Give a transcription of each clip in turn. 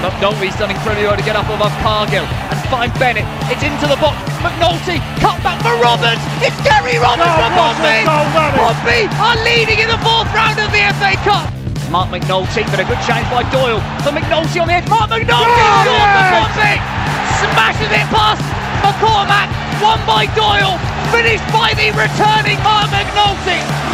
McNulty's done incredibly well to get up above Cargill and find Bennett. It's into the box. McNulty cut back for Roberts. It's Gary Roberts for Pompey. Pompey are leading in the fourth round of the FA Cup. Marc McNulty, but a good chance by Doyle. For McNulty on the edge. Marc McNulty oh, scores for. Smashes it past McCormack. Won by Doyle. Finished by the returning Marc McNulty.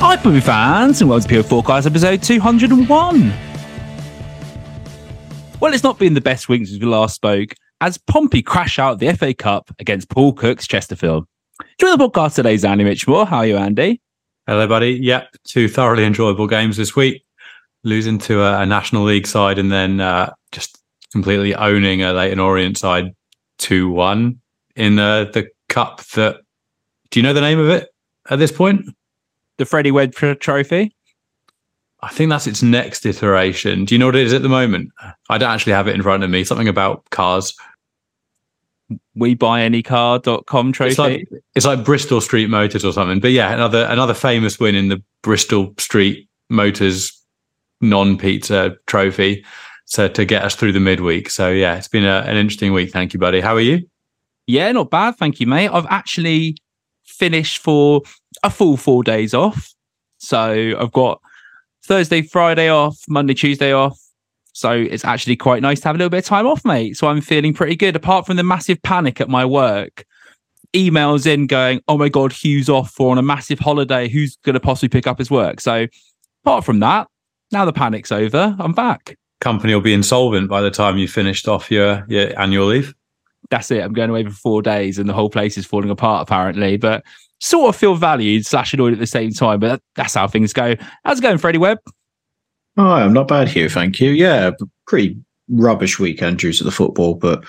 Hi, Pompey fans, and welcome to PO4 Guys episode 201. Well, it's not been the best week since we last spoke, as Pompey crash out the FA Cup against Paul Cook's Chesterfield. Join the podcast today is Andy Mitchmore. How are you, Andy? Hello, buddy. Yep, two thoroughly enjoyable games this week. Losing to a, a National League side and then uh, just completely owning a Leyton Orient side 2 1 in the, the cup that. Do you know the name of it at this point? The Freddie Webb Trophy? I think that's its next iteration. Do you know what it is at the moment? I don't actually have it in front of me. Something about cars. We buy any car.com trophy. It's like, it's like Bristol Street Motors or something. But yeah, another another famous win in the Bristol Street Motors non-pizza trophy so to get us through the midweek. So yeah, it's been a, an interesting week. Thank you, buddy. How are you? Yeah, not bad. Thank you, mate. I've actually finished for a full four days off. So I've got Thursday, Friday off, Monday, Tuesday off. So it's actually quite nice to have a little bit of time off, mate. So I'm feeling pretty good. Apart from the massive panic at my work, emails in going, "Oh my god, Hugh's off for on a massive holiday. Who's going to possibly pick up his work?" So apart from that, now the panic's over. I'm back. Company will be insolvent by the time you finished off your your annual leave. That's it. I'm going away for four days, and the whole place is falling apart apparently. But sort of feel valued slash annoyed at the same time. But that's how things go. How's it going, Freddie Webb? Hi, I'm not bad here, thank you. Yeah, pretty rubbish weekend due to the football, but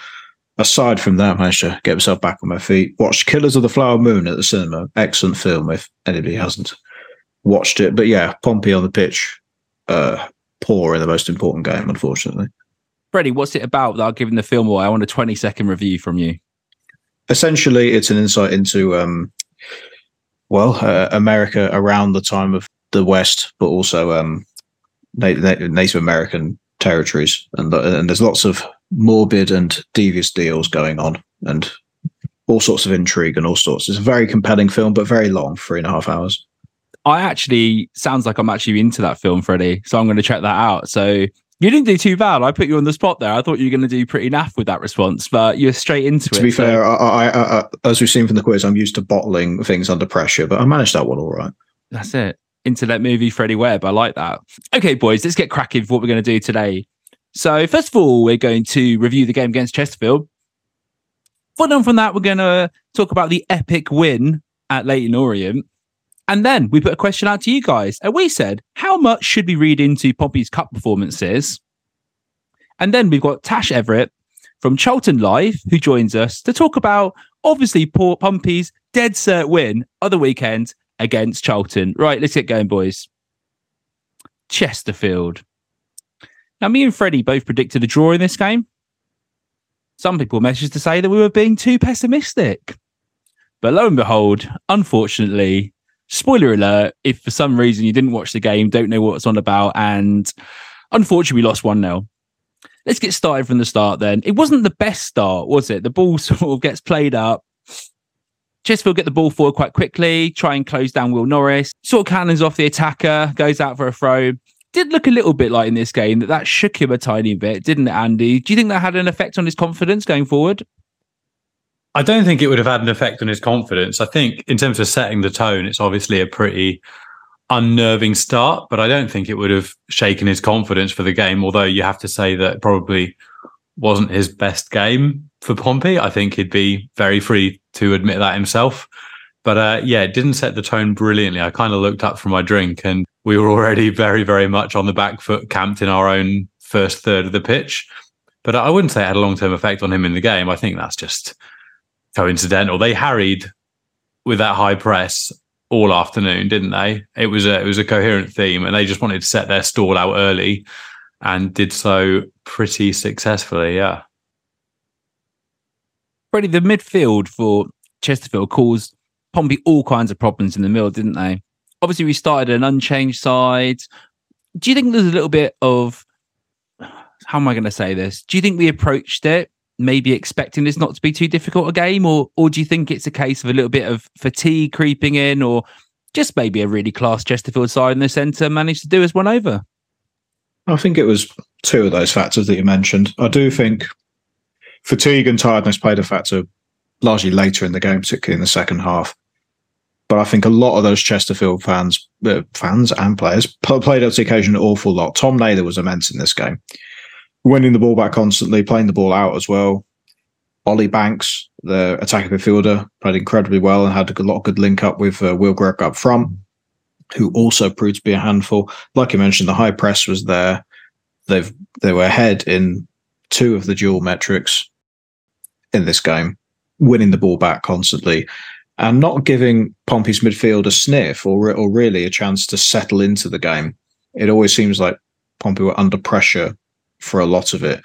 aside from that, I managed to get myself back on my feet. Watched Killers of the Flower Moon at the cinema. Excellent film if anybody hasn't watched it. But yeah, Pompey on the pitch, uh, poor in the most important game, unfortunately. Freddie, what's it about that I'll give the film away? I want a 20 second review from you. Essentially, it's an insight into um, well, uh, America around the time of the West, but also um, Native American territories, and and there's lots of morbid and devious deals going on, and all sorts of intrigue and all sorts. It's a very compelling film, but very long, three and a half hours. I actually sounds like I'm actually into that film, Freddie. So I'm going to check that out. So you didn't do too bad. I put you on the spot there. I thought you were going to do pretty naff with that response, but you're straight into to it. To be so. fair, I, I, I, as we've seen from the quiz, I'm used to bottling things under pressure, but I managed that one all right. That's it. Internet movie Freddie Webb. I like that. Okay, boys, let's get cracking for what we're going to do today. So, first of all, we're going to review the game against Chesterfield. Following on from that, we're going to talk about the epic win at Leyton Orient. And then we put a question out to you guys, and we said, how much should we read into Pompey's cup performances? And then we've got Tash Everitt from Charlton Live, who joins us to talk about obviously poor Pompey's dead cert win other weekend against Charlton. Right, let's get going, boys. Chesterfield. Now, me and Freddie both predicted a draw in this game. Some people messaged to say that we were being too pessimistic. But lo and behold, unfortunately, spoiler alert, if for some reason you didn't watch the game, don't know what it's on about, and unfortunately we lost 1 0. Let's get started from the start then. It wasn't the best start, was it? The ball sort of gets played up. Chesterfield get the ball forward quite quickly, try and close down Will Norris, sort of cannons off the attacker, goes out for a throw. Did look a little bit like in this game that that shook him a tiny bit, didn't it, Andy? Do you think that had an effect on his confidence going forward? I don't think it would have had an effect on his confidence. I think in terms of setting the tone, it's obviously a pretty unnerving start, but I don't think it would have shaken his confidence for the game. Although you have to say that probably wasn't his best game for Pompey. I think he'd be very free to admit that himself. But uh, yeah, it didn't set the tone brilliantly. I kind of looked up from my drink and we were already very, very much on the back foot, camped in our own first third of the pitch. But I wouldn't say it had a long term effect on him in the game. I think that's just coincidental. They harried with that high press all afternoon, didn't they? It was a it was a coherent theme, and they just wanted to set their stall out early, and did so pretty successfully. Yeah. Freddie, the midfield for Chesterfield caused Pompey all kinds of problems in the middle, didn't they? Obviously, we started an unchanged side. Do you think there's a little bit of how am I going to say this? Do you think we approached it maybe expecting this not to be too difficult a game, or or do you think it's a case of a little bit of fatigue creeping in, or just maybe a really class Chesterfield side in the centre managed to do us one over? I think it was two of those factors that you mentioned. I do think fatigue and tiredness played a factor largely later in the game, particularly in the second half. But I think a lot of those Chesterfield fans, uh, fans and players, played up to the occasion an awful lot. Tom Naylor was immense in this game winning the ball back constantly, playing the ball out as well. Ollie Banks, the attacking midfielder, played incredibly well and had a lot of good link up with uh, Will Grigg up front, who also proved to be a handful. Like you mentioned, the high press was there. They've they were ahead in two of the dual metrics in this game, winning the ball back constantly and not giving Pompey's midfield a sniff or or really a chance to settle into the game. It always seems like Pompey were under pressure for a lot of it.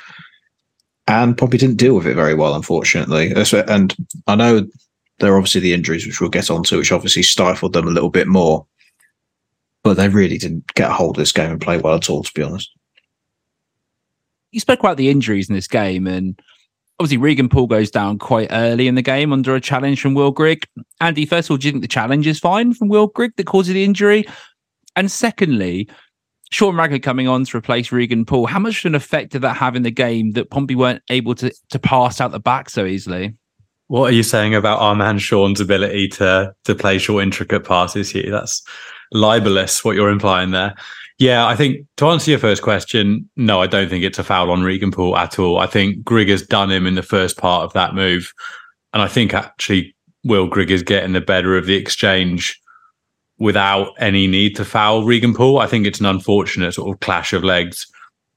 And Pompey didn't deal with it very well, unfortunately. And I know there are obviously the injuries, which we'll get onto, which obviously stifled them a little bit more. But they really didn't get a hold of this game and play well at all, to be honest. You spoke about the injuries in this game, and obviously Regan Poole goes down quite early in the game under a challenge from Will Grigg. Andy, first of all, do you think the challenge is fine from Will Grigg that caused the injury? And secondly, Sean Raggett coming on to replace Regan Poole. how much of an effect did that have in the game that Pompey weren't able to to pass out the back so easily? What are you saying about our man Sean's ability to to play short, intricate passes here? That's libelous. What you're implying there. Yeah, I think to answer your first question, no, I don't think it's a foul on Regan Poole at all. I think Grigg has done him in the first part of that move, and I think actually Will Grigg is getting the better of the exchange without any need to foul Regan Poole. I think it's an unfortunate sort of clash of legs,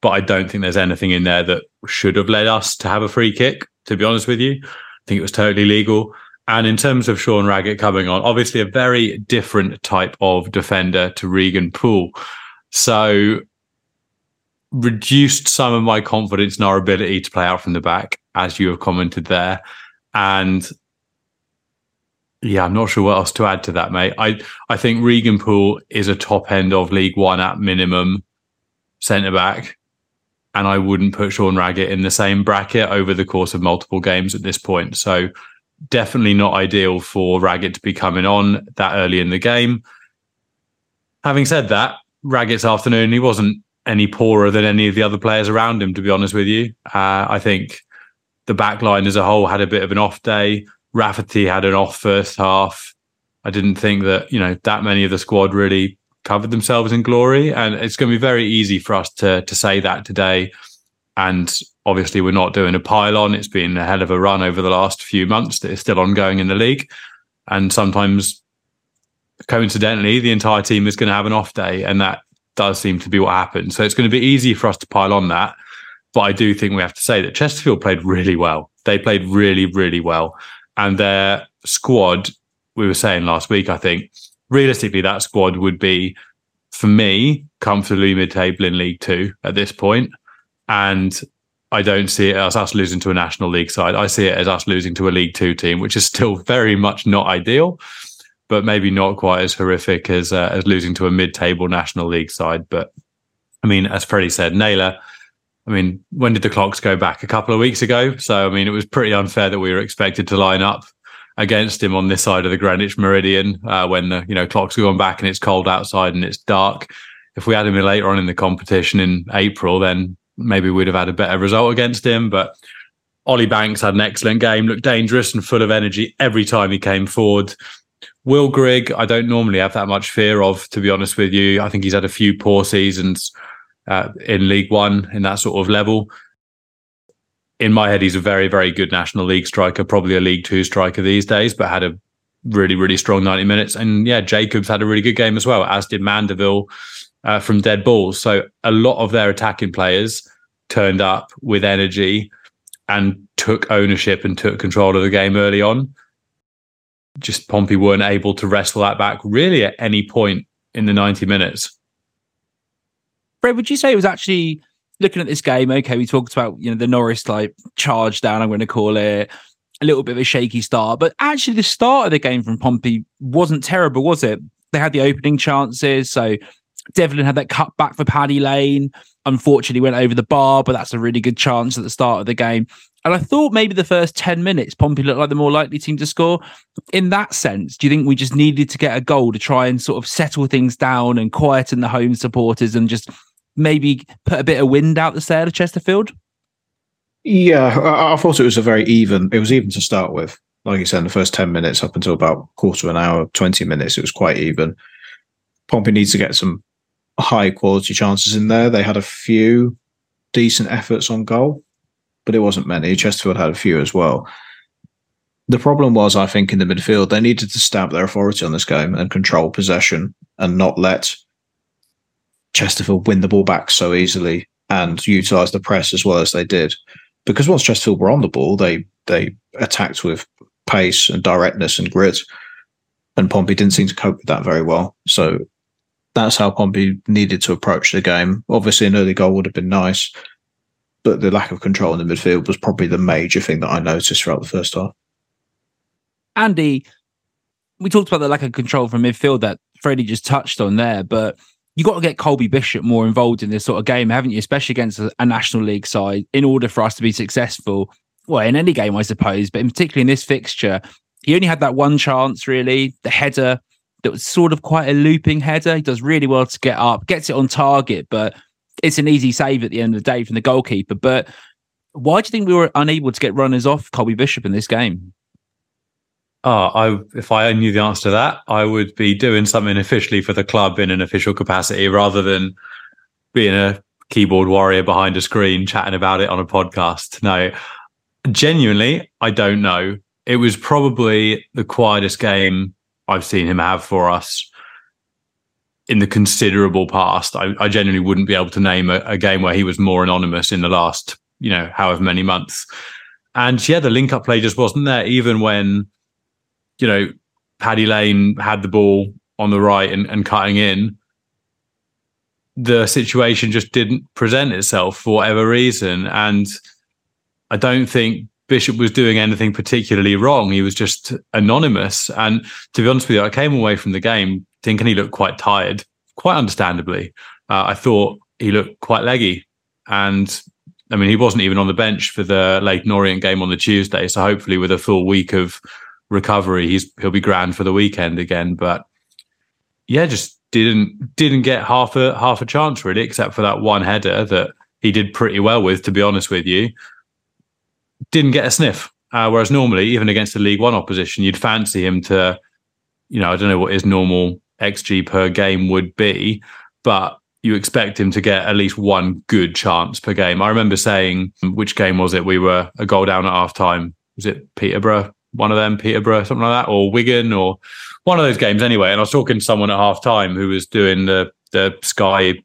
but I don't think there's anything in there that should have led us to have a free kick, to be honest with you. I think it was totally legal. And in terms of Sean Raggett coming on, obviously a very different type of defender to Regan Poole. So reduced some of my confidence in our ability to play out from the back, as you have commented there. And yeah, I'm not sure what else to add to that, mate. I I think Regan Poole is a top end of League One at minimum centre back, and I wouldn't put Sean Raggett in the same bracket over the course of multiple games at this point. So definitely not ideal for Raggett to be coming on that early in the game. Having said that, Raggett's afternoon he wasn't any poorer than any of the other players around him. To be honest with you, uh, I think the back line as a whole had a bit of an off day. Rafferty had an off first half. I didn't think that, you know, that many of the squad really covered themselves in glory. And it's going to be very easy for us to to say that today. And obviously we're not doing a pile on. It's been a hell of a run over the last few months that is still ongoing in the league. And sometimes coincidentally, the entire team is going to have an off day. And that does seem to be what happened. So it's going to be easy for us to pile on that. But I do think we have to say that Chesterfield played really well. They played really, really well and their squad, we were saying last week, I think, realistically, that squad would be, for me, comfortably mid table in League Two at this point. And I don't see it as us losing to a National League side. I see it as us losing to a League Two team, which is still very much not ideal, but maybe not quite as horrific as uh, as losing to a mid-table National League side. But I mean, as Freddie said, Naylor I mean, when did the clocks go back? A couple of weeks ago. So, I mean, it was pretty unfair that we were expected to line up against him on this side of the Greenwich Meridian uh, when the you know clocks are going back and it's cold outside and it's dark. If we had him later on in the competition in April, then maybe we'd have had a better result against him. But Ollie Banks had an excellent game, looked dangerous and full of energy every time he came forward. Will Grigg, I don't normally have that much fear of, to be honest with you. I think he's had a few poor seasons uh, in League One in that sort of level. In my head, he's a very, very good National League striker, probably a League Two striker these days, but had a really, really strong 90 minutes. And yeah, Jacobs had a really good game as well, as did Mandeville uh, from dead balls. So a lot of their attacking players turned up with energy and took ownership and took control of the game early on. Just Pompey weren't able to wrestle that back really at any point in the 90 minutes. Would you say it was actually looking at this game? Okay, we talked about you know the Norris like charge down. I'm going to call it a little bit of a shaky start, but actually the start of the game from Pompey wasn't terrible, was it? They had the opening chances, so Devlin had that cut back for Paddy Lane. Unfortunately, went over the bar, but that's a really good chance at the start of the game. And I thought maybe the first 10 minutes, Pompey looked like the more likely team to score. In that sense, do you think we just needed to get a goal to try and sort of settle things down and quieten the home supporters and just maybe put a bit of wind out the sail of Chesterfield? Yeah, I, I thought it was a very even. It was even to start with. Like you said, in the first 10 minutes up until about quarter of an hour, 20 minutes, it was quite even. Pompey needs to get some high quality chances in there. They had a few decent efforts on goal, but it wasn't many. Chesterfield had a few as well. The problem was, I think, in the midfield, they needed to stamp their authority on this game and control possession and not let Chesterfield win the ball back so easily and utilize the press as well as they did. Because once Chesterfield were on the ball, they they attacked with pace and directness and grit. And Pompey didn't seem to cope with that very well. So that's how Pompey needed to approach the game. Obviously, an early goal would have been nice, but the lack of control in the midfield was probably the major thing that I noticed throughout the first half. Andy, we talked about the lack of control from midfield that Freddie just touched on there, but you got to get Colby Bishop more involved in this sort of game, haven't you? Especially against a, a National League side, in order for us to be successful. Well, in any game, I suppose, but in particularly in this fixture, he only had that one chance, really. The header that was sort of quite a looping header. He does really well to get up, gets it on target, but it's an easy save at the end of the day from the goalkeeper. But why do you think we were unable to get runners off Colby Bishop in this game? Oh, I if I knew the answer to that, I would be doing something officially for the club in an official capacity rather than being a keyboard warrior behind a screen chatting about it on a podcast. No, genuinely, I don't know. It was probably the quietest game I've seen him have for us in the considerable past. I, I genuinely wouldn't be able to name a, a, game where he was more anonymous in the last, you know, however many months. And yeah, the link up play just wasn't there, even when, you know, Paddy Lane had the ball on the right and, and cutting in. The situation just didn't present itself for whatever reason. And I don't think Bishop was doing anything particularly wrong. He was just anonymous. And to be honest with you, I came away from the game thinking he looked quite tired, quite understandably. Uh, I thought he looked quite leggy. And I mean, he wasn't even on the bench for the Leyton Orient game on the Tuesday. So hopefully, with a full week of recovery, he's he'll be grand for the weekend again. But yeah, just didn't didn't get half a half a chance really, except for that one header that he did pretty well with. To be honest with you, didn't get a sniff. Uh, whereas normally, even against the League One opposition, you'd fancy him to, you know, I don't know what his normal XG per game would be, but you expect him to get at least one good chance per game. I remember saying, which game was it? We were a goal down at half time. Was it Peterborough? One of them, Peterborough, something like that, or Wigan, or one of those games anyway. And I was talking to someone at half time who was doing the the Sky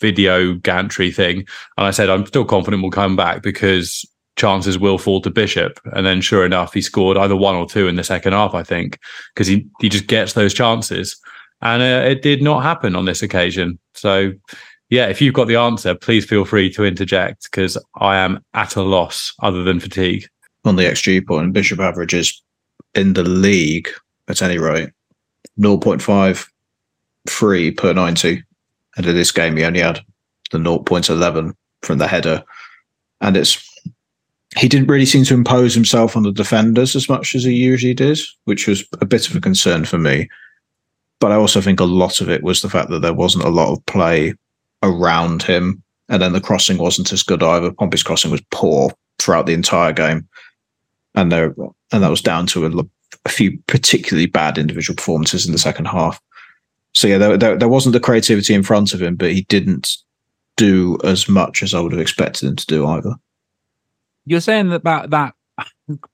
video gantry thing. And I said, I'm still confident we'll come back because chances will fall to Bishop. And then sure enough, he scored either one or two in the second half, I think, because he, he just gets those chances. And uh, it did not happen on this occasion. So, yeah, if you've got the answer, please feel free to interject because I am at a loss other than fatigue. On the XG point, Bishop averages in the league, at any rate, 0.53 per 90. And in this game, he only had the 0.11 from the header. And it's he didn't really seem to impose himself on the defenders as much as he usually did, which was a bit of a concern for me. But I also think a lot of it was the fact that there wasn't a lot of play around him. And then the crossing wasn't as good either. Pompey's crossing was poor throughout the entire game. And there, and that was down to a, a few particularly bad individual performances in the second half. So yeah, there, there, there wasn't the creativity in front of him, but he didn't do as much as I would have expected him to do either you're saying about that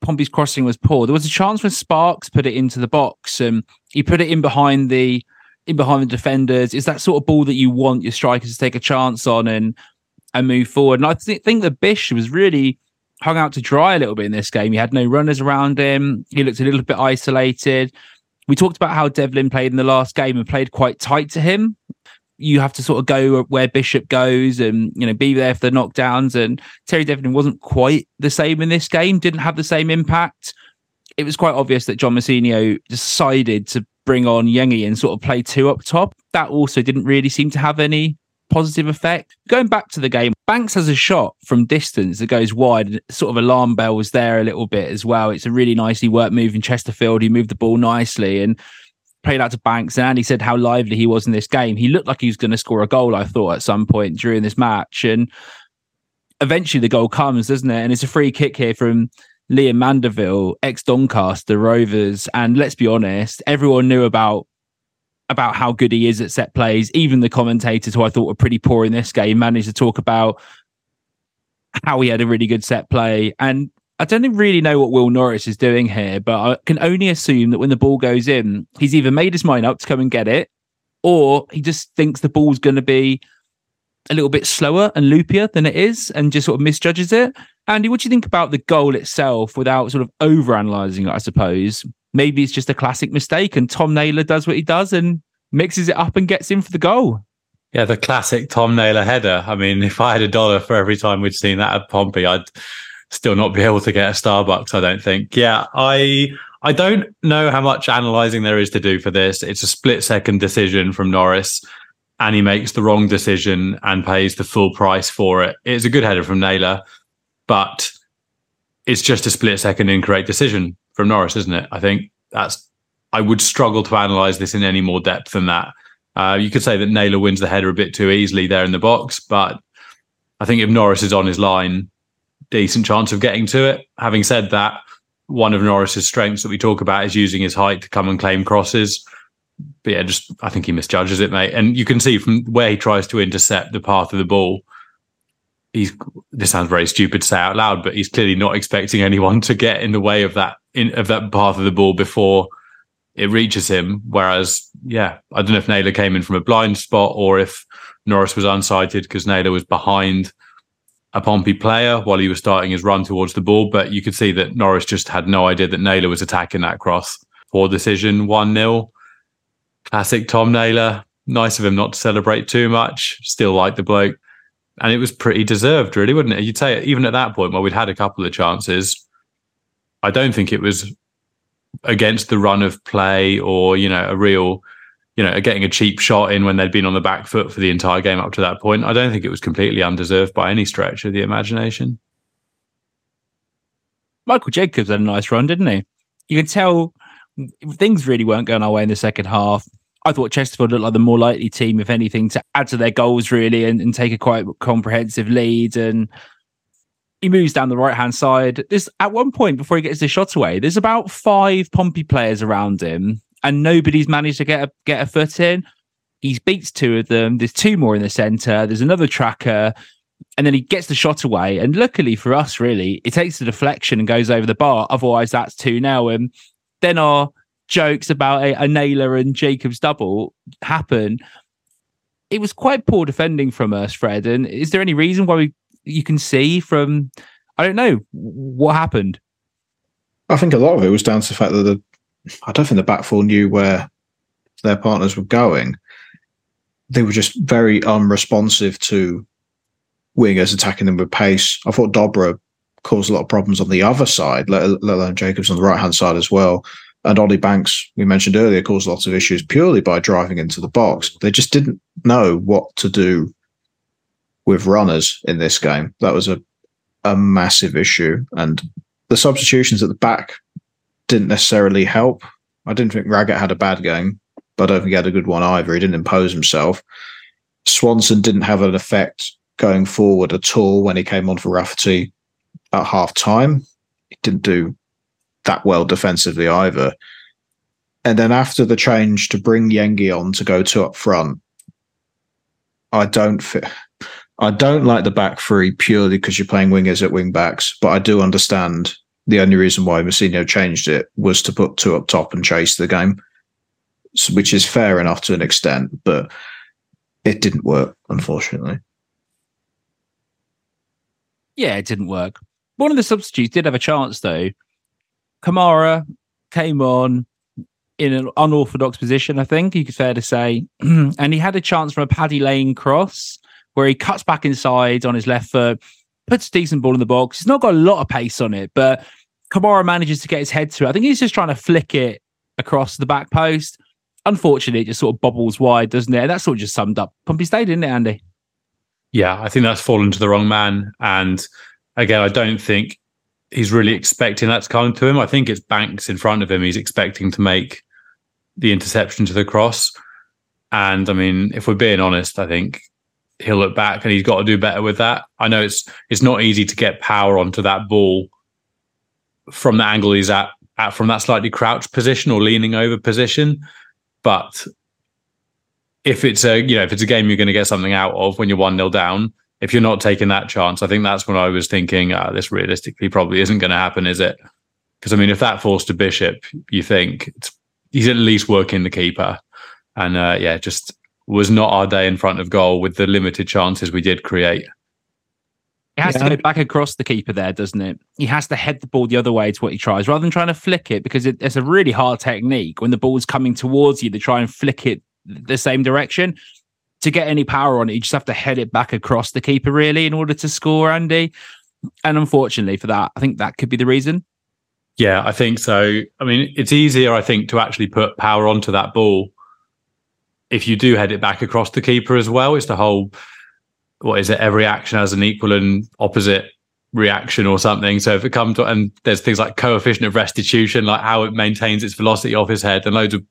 Pompey's crossing was poor. There was a chance when Sparks put it into the box and he put it in behind the in behind the defenders. Is that sort of ball that you want your strikers to take a chance on and and move forward? And I th- think that Bish was really hung out to dry a little bit in this game. He had no runners around him. He looked a little bit isolated. We talked about how Devlin played in the last game and played quite tight to him. You have to sort of go where Bishop goes and you know be there for the knockdowns. And Terry Devlin wasn't quite the same in this game. Didn't have the same impact. It was quite obvious that John Mousinho decided to bring on Yengi and sort of play two up top. That also didn't really seem to have any positive effect. Going back to the game, Banks has a shot from distance that goes wide. Sort of alarm bell was there a little bit as well. It's a really nicely worked move in Chesterfield. He moved the ball nicely and played out to Banks. And Andy said how lively he was in this game. He looked like he was going to score a goal, I thought, at some point during this match. And eventually the goal comes, doesn't it? And it's a free kick here from Liam Mandeville, ex Doncaster Rovers. And let's be honest, everyone knew about about how good he is at set plays. Even the commentators, who I thought were pretty poor in this game, managed to talk about how he had a really good set play. And I don't really know what Will Norris is doing here, but I can only assume that when the ball goes in, he's either made his mind up to come and get it, or he just thinks the ball's going to be a little bit slower and loopier than it is and just sort of misjudges it. Andy, what do you think about the goal itself without sort of over analyzing it, I suppose? Maybe it's just a classic mistake and Tom Naylor does what he does and mixes it up and gets in for the goal. Yeah, the classic Tom Naylor header. I mean, if I had a dollar for every time we'd seen that at Pompey, I'd still not be able to get a Starbucks, I don't think. Yeah, I I don't know how much analysing there is to do for this. It's a split second decision from Norris, and he makes the wrong decision and pays the full price for it. It's a good header from Naylor, but it's just a split second incorrect decision from Norris, isn't it? I think that's. I would struggle to analyze this in any more depth than that. Uh, you could say that Naylor wins the header a bit too easily there in the box, but I think if Norris is on his line, decent chance of getting to it. Having said that, one of Norris's strengths that we talk about is using his height to come and claim crosses. But yeah, just I think he misjudges it, mate. And you can see from where he tries to intercept the path of the ball, he's this sounds very stupid to say out loud, but he's clearly not expecting anyone to get in the way of that in of that path of the ball before it reaches him. Whereas, yeah, I don't know if Naylor came in from a blind spot or if Norris was unsighted because Naylor was behind a Pompey player while he was starting his run towards the ball. But you could see that Norris just had no idea that Naylor was attacking that cross. Poor decision, 1 0. Classic Tom Naylor. Nice of him not to celebrate too much. Still like the bloke and it was pretty deserved, really, wouldn't it? You'd say even at that point, where we'd had a couple of chances, I don't think it was against the run of play or you know a real, you know, getting a cheap shot in when they'd been on the back foot for the entire game up to that point. I don't think it was completely undeserved by any stretch of the imagination. Michael Jacobs had a nice run, didn't he? You can tell things really weren't going our way in the second half. I thought Chesterfield looked like the more likely team, if anything, to add to their goals really and, and take a quite comprehensive lead. And he moves down the right hand side. There's at one point before he gets the shot away, there's about five Pompey players around him, and nobody's managed to get a get a foot in. He beats two of them. There's two more in the centre. There's another tracker. And then he gets the shot away. And luckily for us, really, it takes the deflection and goes over the bar. Otherwise, that's 2 now. And then our jokes about a, a Naylor and Jacobs double happen. It was quite poor defending from us, Fred. And is there any reason why we you can see from I don't know what happened? I think a lot of it was down to the fact that the I don't think the back four knew where their partners were going. They were just very unresponsive to wingers attacking them with pace. I thought Dobra caused a lot of problems on the other side, let, alone Jacobs on the right hand side as well. And Ollie Banks, we mentioned earlier, caused lots of issues purely by driving into the box. They just didn't know what to do with runners in this game. That was a, a massive issue. And the substitutions at the back didn't necessarily help. I didn't think Raggett had a bad game, but I don't think he had a good one either. He didn't impose himself. Swanson didn't have an effect going forward at all when he came on for Rafferty at half time. He didn't do that well defensively either. And then after the change to bring Yengi on to go two up front, I don't fit. I don't like the back three purely because you're playing wingers at wing backs, but I do understand the only reason why Mousinho changed it was to put two up top and chase the game, which is fair enough to an extent, but it didn't work, unfortunately. Yeah, it didn't work. One of the substitutes did have a chance, though. Kamara came on in an unorthodox position, I think you could fair to say, and he had a chance from a Paddy Lane cross where he cuts back inside on his left foot, puts a decent ball in the box. He's not got a lot of pace on it, but Kamara manages to get his head to it. I think he's just trying to flick it across the back post. Unfortunately, it just sort of bobbles wide, doesn't it? And that sort of just summed up Pompey Stadium, didn't it, Andy? Yeah, I think that's fallen to the wrong man. And again, I don't think he's really expecting that to come to him. I think it's Banks in front of him. He's expecting to make the interception to the cross. And I mean, if we're being honest, I think he'll look back and he's got to do better with that. I know it's it's not easy to get power onto that ball from the angle he's at, at from that slightly crouched position or leaning over position. But if it's a you know if it's a game you're going to get something out of when you're one 0 down, if you're not taking that chance, I think that's when I was thinking uh, this realistically probably isn't going to happen, is it? Because I mean, if that falls to Bishop, you think he's at least working the keeper, and uh, yeah, just was not our day in front of goal with the limited chances we did create. It has yeah. to go back across the keeper there, doesn't it? He has to head the ball the other way to what he tries, rather than trying to flick it, because it, it's a really hard technique when the ball's coming towards you to try and flick it the same direction. To get any power on it, you just have to head it back across the keeper, really, in order to score, Andy. And unfortunately for that, I think that could be the reason. Yeah, I think so. I mean, it's easier, I think, to actually put power onto that ball if you do head it back across the keeper as well. It's the whole what is it? Every action has an equal and opposite reaction or something. So if it comes to, and there's things like coefficient of restitution, like how it maintains its velocity off his head and loads of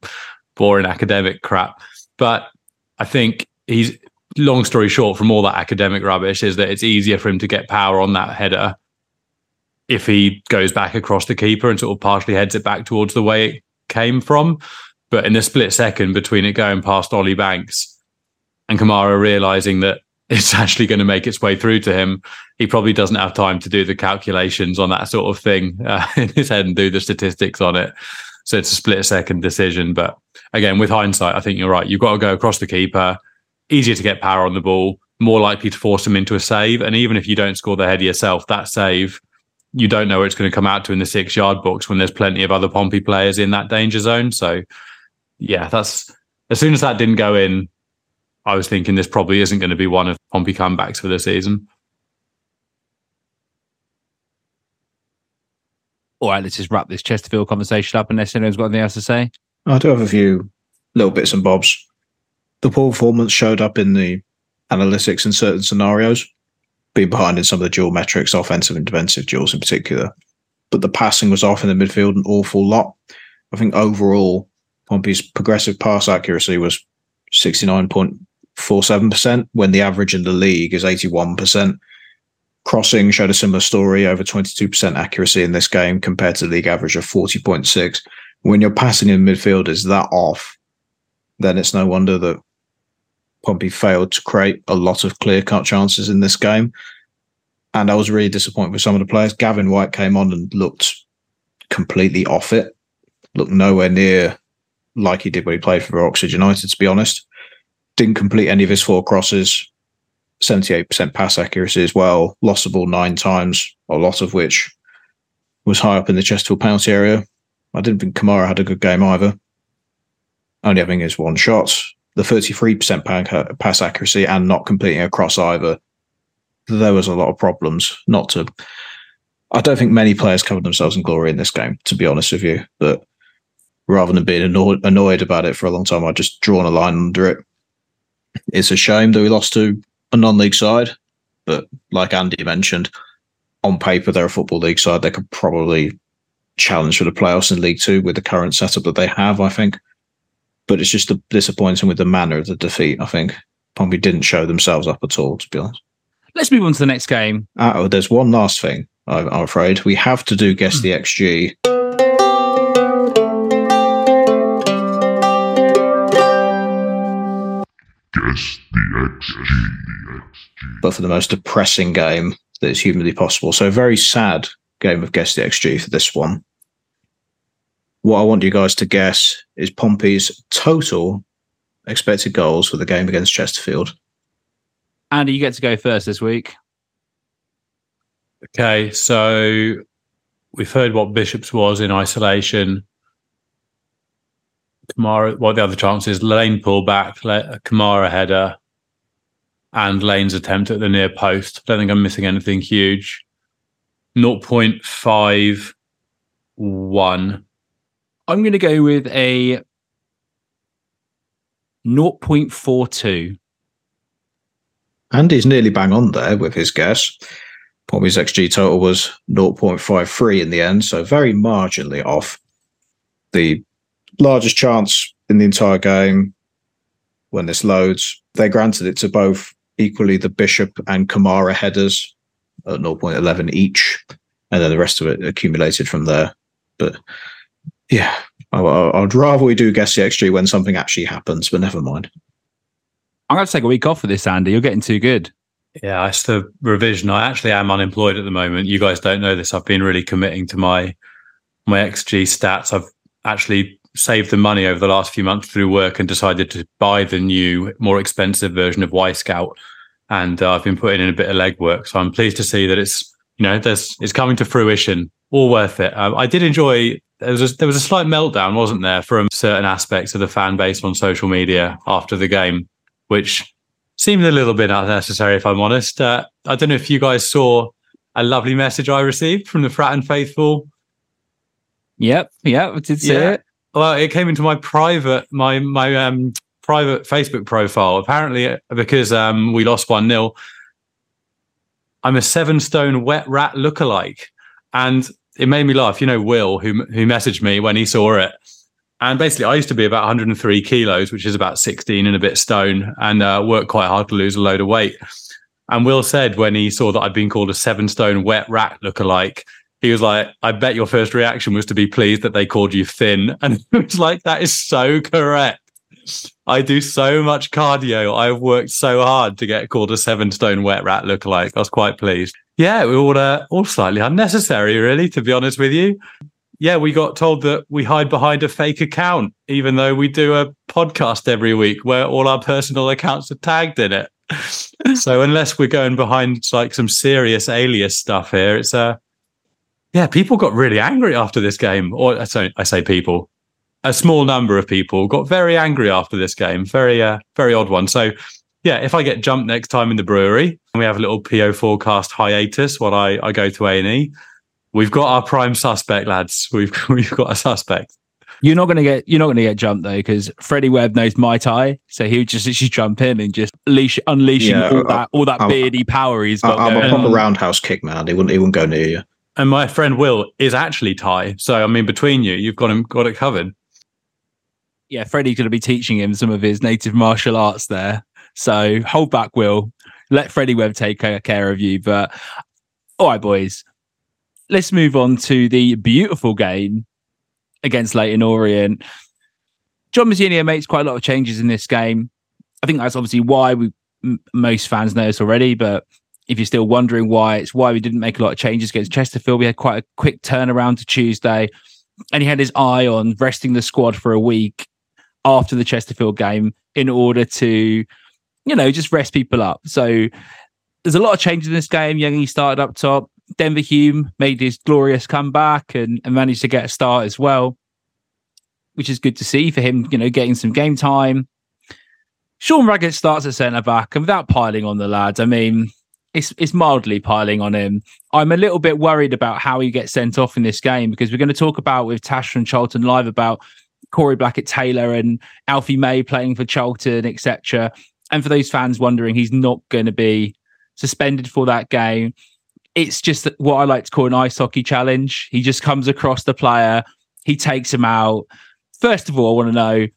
boring academic crap. But I think he's, long story short, from all that academic rubbish, is that it's easier for him to get power on that header if he goes back across the keeper and sort of partially heads it back towards the way it came from. But in the split second between it going past Ollie Banks and Kamara realizing that it's actually going to make its way through to him, he probably doesn't have time to do the calculations on that sort of thing uh, in his head and do the statistics on it. So it's a split second decision. But again, with hindsight, I think you're right. You've got to go across the keeper, easier to get power on the ball, more likely to force him into a save. And even if you don't score the header yourself, that save, you don't know where it's going to come out to in the six yard box when there's plenty of other Pompey players in that danger zone. So yeah, that's as soon as that didn't go in, I was thinking this probably isn't going to be one of Pompey comebacks for the season. All right, let's just wrap this Chesterfield conversation up unless anyone's got anything else to say. I do have a few little bits and bobs. The poor performance showed up in the analytics in certain scenarios, being behind in some of the dual metrics, offensive and defensive duels in particular. But the passing was off in the midfield an awful lot. I think overall, Pompey's progressive pass accuracy was 69.4 47% when the average in the league is 81%. Crossing showed a similar story, over 22% accuracy in this game compared to the league average of 40.6. When your passing in midfield is that off, then it's no wonder that Pompey failed to create a lot of clear cut chances in this game. And I was really disappointed with some of the players. Gavin White came on and looked completely off it, looked nowhere near like he did when he played for Oxford United, to be honest didn't complete any of his four crosses. 78% pass accuracy as well. Lost the ball nine times, a lot of which was high up in the Chesterfield penalty area. I didn't think Kamara had a good game either. Only having his one shot. The 33% pass accuracy and not completing a cross either. There was a lot of problems. Not to, I don't think many players covered themselves in glory in this game, to be honest with you. But rather than being annoyed, annoyed about it for a long time, I just drawn a line under it it's a shame that we lost to a non-league side, but like Andy mentioned, on paper they're a football league side. They could probably challenge for the playoffs in League Two with the current setup that they have. I think, but it's just disappointing with the manner of the defeat. I think Pompey didn't show themselves up at all. To be honest. Let's move on to the next game. Uh, oh, there's one last thing. I'm afraid we have to do guess hmm. the XG. But for the most depressing game that is humanly possible. So, a very sad game of Guess the XG for this one. What I want you guys to guess is Pompey's total expected goals for the game against Chesterfield. Andy, you get to go first this week. Okay, so we've heard what Bishops was in isolation. Kamara, what the other chances? Lane pull back, uh, Kamara header, and Lane's attempt at the near post. I Don't think I'm missing anything huge. 0.51. I'm going to go with a 0.42. Andy's nearly bang on there with his guess. Pompey's XG total was 0.53 in the end, so very marginally off. The largest chance in the entire game when this loads, they granted it to both equally the Bishop and Kamara headers at 0.11 each, and then the rest of it accumulated from there. But yeah, I, would rather we do guess the XG when something actually happens, but never mind. I'm going to take a week off for this, Andy. You're getting too good. Yeah, it's the revision. I actually am unemployed at the moment. You guys don't know this. I've been really committing to my my XG stats. I've actually saved the money over the last few months through work and decided to buy the new, more expensive version of Y Wyscout. And uh, I've been putting in a bit of legwork. So I'm pleased to see that it's you know there's it's coming to fruition. All worth it. Um, I did enjoy. There was a, there was a slight meltdown, wasn't there, from certain aspects of the fan base on social media after the game, which seemed a little bit unnecessary, if I'm honest. Uh, I don't know if you guys saw a lovely message I received from the Fratton faithful. Yep, yep, I did see yeah. it. Well, it came into my private my my um private Facebook profile. Apparently, because um we lost one 0 I'm a seven stone wet rat lookalike, and it made me laugh. You know, Will who who messaged me when he saw it and basically, I used to be about 103 kilos, which is about 16 and a bit stone, and uh, worked quite hard to lose a load of weight. And Will said when he saw that I'd been called a seven stone wet rat lookalike, he was like, I bet your first reaction was to be pleased that they called you thin. And it was like, that is so correct. I do so much cardio. I've worked so hard to get called a seven stone wet rat lookalike. I was quite pleased. Yeah, we all uh, all slightly unnecessary, really, to be honest with you yeah, we got told that we hide behind a fake account, even though we do a podcast every week where all our personal accounts are tagged in it. so unless we're going behind like some serious alias stuff here, it's uh yeah, people got really angry after this game. Or I say, I say people, a small number of people got very angry after this game. Very, uh, very odd one. So yeah, if I get jumped next time in the brewery and we have a little PO4cast hiatus while I, I go to A and E, We've got our prime suspect, lads. We've we've got a suspect. You're not gonna get you're not gonna get jumped though because Freddie Webb knows my tie, so he would just just jump in and just leash unleashing yeah, all that all that I'm, beardy power he's got. I'm going. a proper roundhouse kick man. He wouldn't he wouldn't go near you. And my friend Will is actually Thai, so I mean between you, you've got him got it covered. Yeah, Freddie's going to be teaching him some of his native martial arts there. So hold back, Will. Let Freddie Webb take care of you. But all right, boys let's move on to the beautiful game against Leyton Orient. John Mousinho makes quite a lot of changes in this game. I think that's obviously why we m- most fans know this already, but if you're still wondering why, it's why we didn't make a lot of changes against Chesterfield. We had quite a quick turnaround to Tuesday, and he had his eye on resting the squad for a week after the Chesterfield game in order to, you know, just rest people up. So there's a lot of changes in this game. Yengi started up top. Denver Hume made his glorious comeback and, and managed to get a start as well, which is good to see for him, you know, getting some game time. Sean Raggett starts at centre back, and without piling on the lads, I mean, it's it's mildly piling on him. I'm a little bit worried about how he gets sent off in this game because we're going to talk about with Tash from Charlton Live about Corey Blackett Tayler and Alfie May playing for Charlton, etc. And for those fans wondering, he's not going to be suspended for that game it's just what I like to call an ice hockey challenge. He just comes across the player, he takes him out. First of all, I want to know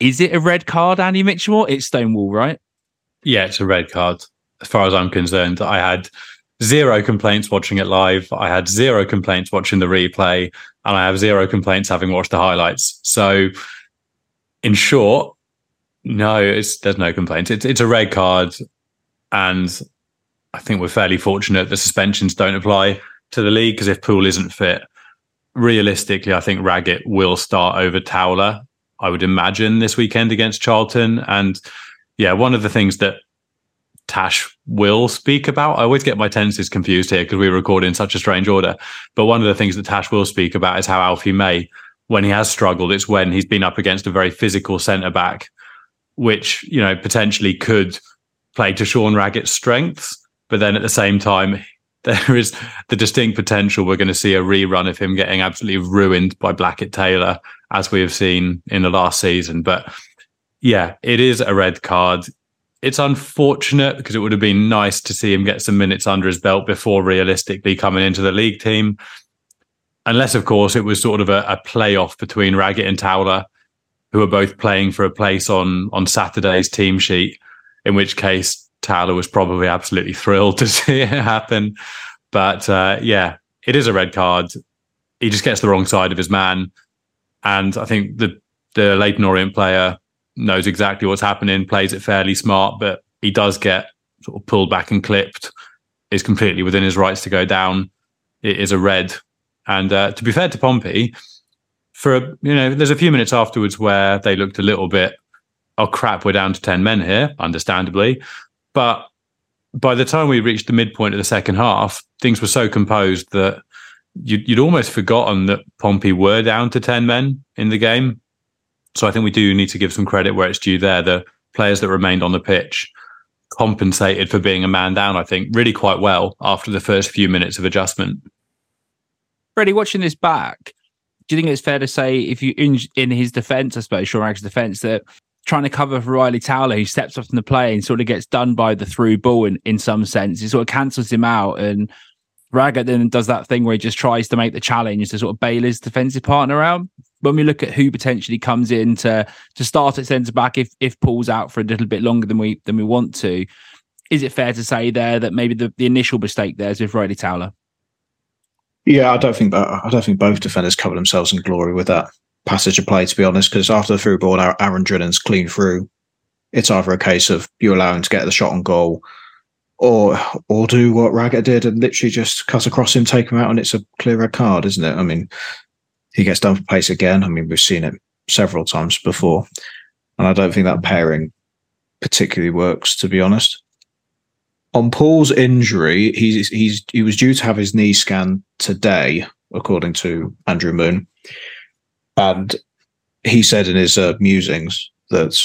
is it a red card, Andy Mitchell? It's Stonewall, right? Yeah, it's a red card. As far as I'm concerned, I had zero complaints watching it live. I had zero complaints watching the replay, and I have zero complaints having watched the highlights. So, in short, no, there's no complaints. It's it's a red card, and I think we're fairly fortunate the suspensions don't apply. to the league because if Poole isn't fit, realistically, I think Raggett will start over Towler. I would imagine this weekend against Charlton. And yeah, one of the things that Tash will speak about. I always get my tenses confused here because we record in such a strange order. But one of the things that Tash will speak about is how Alfie May, when he has struggled, it's when he's been up against a very physical centre back, which, you know, potentially could play to Sean Raggett's strengths. But then at the same time, there is the distinct potential we're going to see a rerun of him getting absolutely ruined by Blackett Tayler, as we have seen in the last season. But yeah, it is a red card it's unfortunate because it would have been nice to see him get some minutes under his belt before realistically coming into the league team. Unless, of course, it was sort of a, a playoff between Raggett and Towler, who are both playing for a place on on Saturday's team sheet. In which case, Towler was probably absolutely thrilled to see it happen. But uh, yeah, it is a red card. He just gets the wrong side of his man, and I think the the Leyton Orient player knows exactly what's happening, plays it fairly smart, but he does get sort of pulled back and clipped. Is completely within his rights to go down. It is a red, and uh, to be fair to Pompey, for you know, there's a few minutes afterwards where they looked a little bit, oh crap, we're down to ten men here, understandably, but by the time we reached the midpoint of the second half, things were so composed that you'd, you'd almost forgotten that Pompey were down to ten men in the game so I think we do need to give some credit where it's due there. The players that remained on the pitch compensated for being a man down, I think, really quite well after the first few minutes of adjustment. Freddie, watching this back, do you think it's fair to say, if you in, in his defence, I suppose, Sean defence, that trying to cover for Ryley Towler, who steps up in the play and sort of gets done by the through ball in, in some sense, it sort of cancels him out and Raggett then does that thing where he just tries to make the challenge to sort of bail his defensive partner out. When we look at who potentially comes in to to start at centre back, if if Poole's out for a little bit longer than we than we want to, is it fair to say there that maybe the, the initial mistake there is with Ryley Towler? Yeah, I don't think I don't think both defenders cover themselves in glory with that passage of play. To be honest, because after the through ball, Aaron Drinan's clean through. It's either a case of you allow him to get the shot on goal, or or do what Raggett did and literally just cut across him, take him out, and it's a clear red card, isn't it? I mean, he gets done for pace again. I mean, we've seen it several times before, and I don't think that pairing particularly works, to be honest. On Poole's injury, he's he's he was due to have his knee scanned today, according to Andrew Moon, and he said in his uh, musings that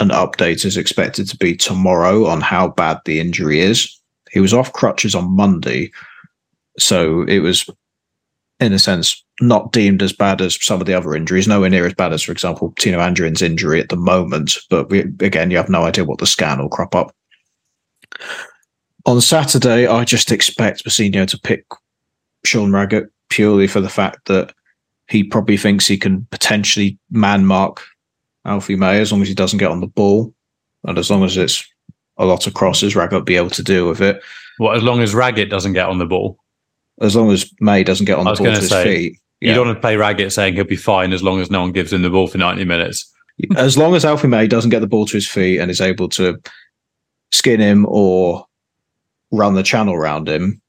an update is expected to be tomorrow on how bad the injury is. He was off crutches on Monday, so it was, in a sense, not deemed as bad as some of the other injuries. Nowhere near as bad as, for example, Tino Anjorin's injury at the moment. But we, again, you have no idea what the scan will crop up. On Saturday, I just expect Mousinho to pick Sean Raggett purely for the fact that he probably thinks he can potentially man mark Alfie May as long as he doesn't get on the ball, and as long as it's a lot of crosses, Raggett will be able to deal with it. Well, as long as Raggett doesn't get on the ball, as long as May doesn't get on the ball to his say, feet. You don't want to play Raggett saying he'll be fine as long as no one gives him the ball for ninety minutes. as long as Alfie May doesn't get the ball to his feet and is able to skin him or run the channel around him,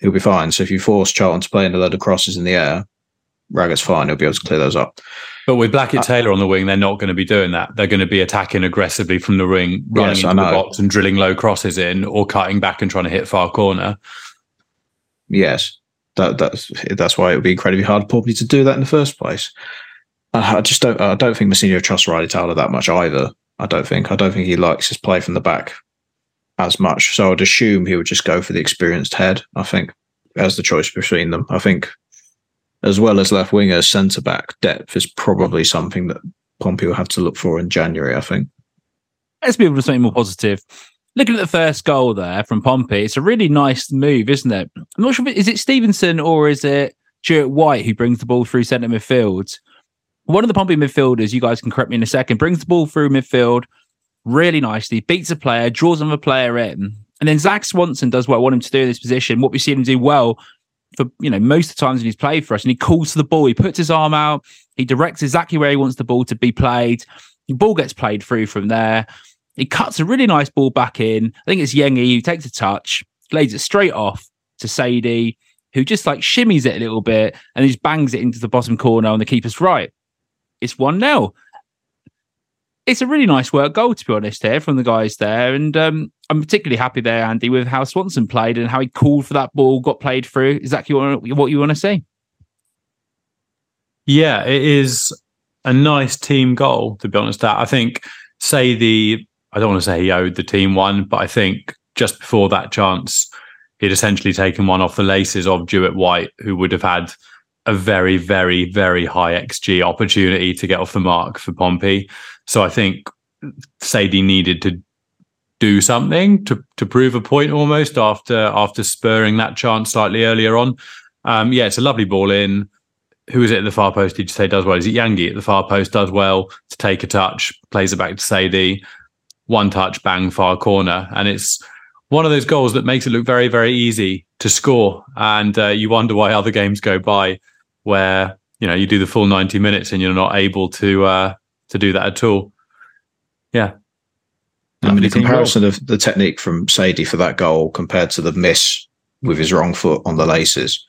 he'll be fine. So if you force Charlton to play in a load of crosses in the air, Raggett's fine. He'll be able to clear those up. But with Blackett uh, Tayler on the wing, they're not going to be doing that. They're going to be attacking aggressively from the wing, running yes, into the box and drilling low crosses in, or cutting back and trying to hit far corner. Yes, that, that's that's why it would be incredibly hard probably to do that in the first place. I just don't. I don't think Mousinho trusts Ryley Towler that much either. I don't think. I don't think he likes his play from the back as much. So I'd assume he would just go for the experienced head. I think as the choice between them. I think as well as left winger, centre back depth is probably something that Pompey will have to look for in January, I think. Let's move on to something more positive. Looking at the first goal there from Pompey, it's a really nice move, isn't it? I'm not sure if it, is it Stevenson or is it Stuart White who brings the ball through centre midfield. One of the Pompey midfielders, you guys can correct me in a second, brings the ball through midfield really nicely, beats a player, draws another player in. And then Zak Swanson does what I want him to do in this position. What we've seen him do well for you know most of the times when he's played for us, and he calls to the ball. He puts his arm out. He directs exactly where he wants the ball to be played. The ball gets played through from there. He cuts a really nice ball back in. I think it's Yengi who takes a touch, lays it straight off to Saydee. who just like shimmies it a little bit and just bangs it into the bottom corner on the keeper's right. It's 1 0. It's a really nice work goal, to be honest, here from the guys there. And um, I'm particularly happy there, Andy, with how Swanson played and how he called for that ball, got played through. Exactly what you want to see. Yeah, it is a nice team goal, to be honest. That I think, say the, I don't want to say he owed the team one, but I think just before that chance, he'd essentially taken one off the laces of Jewitt White, who would have had a very, very, very high XG opportunity to get off the mark for Pompey. So I think Saydee needed to do something to to prove a point almost after after spurring that chance slightly earlier on. Um, yeah, it's a lovely ball in. Who is it at the far post? Did you say does well? Is it Yengi at the far post? Does well to take a touch, plays it back to Saydee. One touch, bang, far corner, and it's one of those goals that makes it look very, very easy to score. And uh, you wonder why other games go by where you know you do the full ninety minutes and you're not able to uh, to do that at all. Yeah. I mean, the comparison of the technique from Saydee for that goal compared to the miss with his wrong foot on the laces,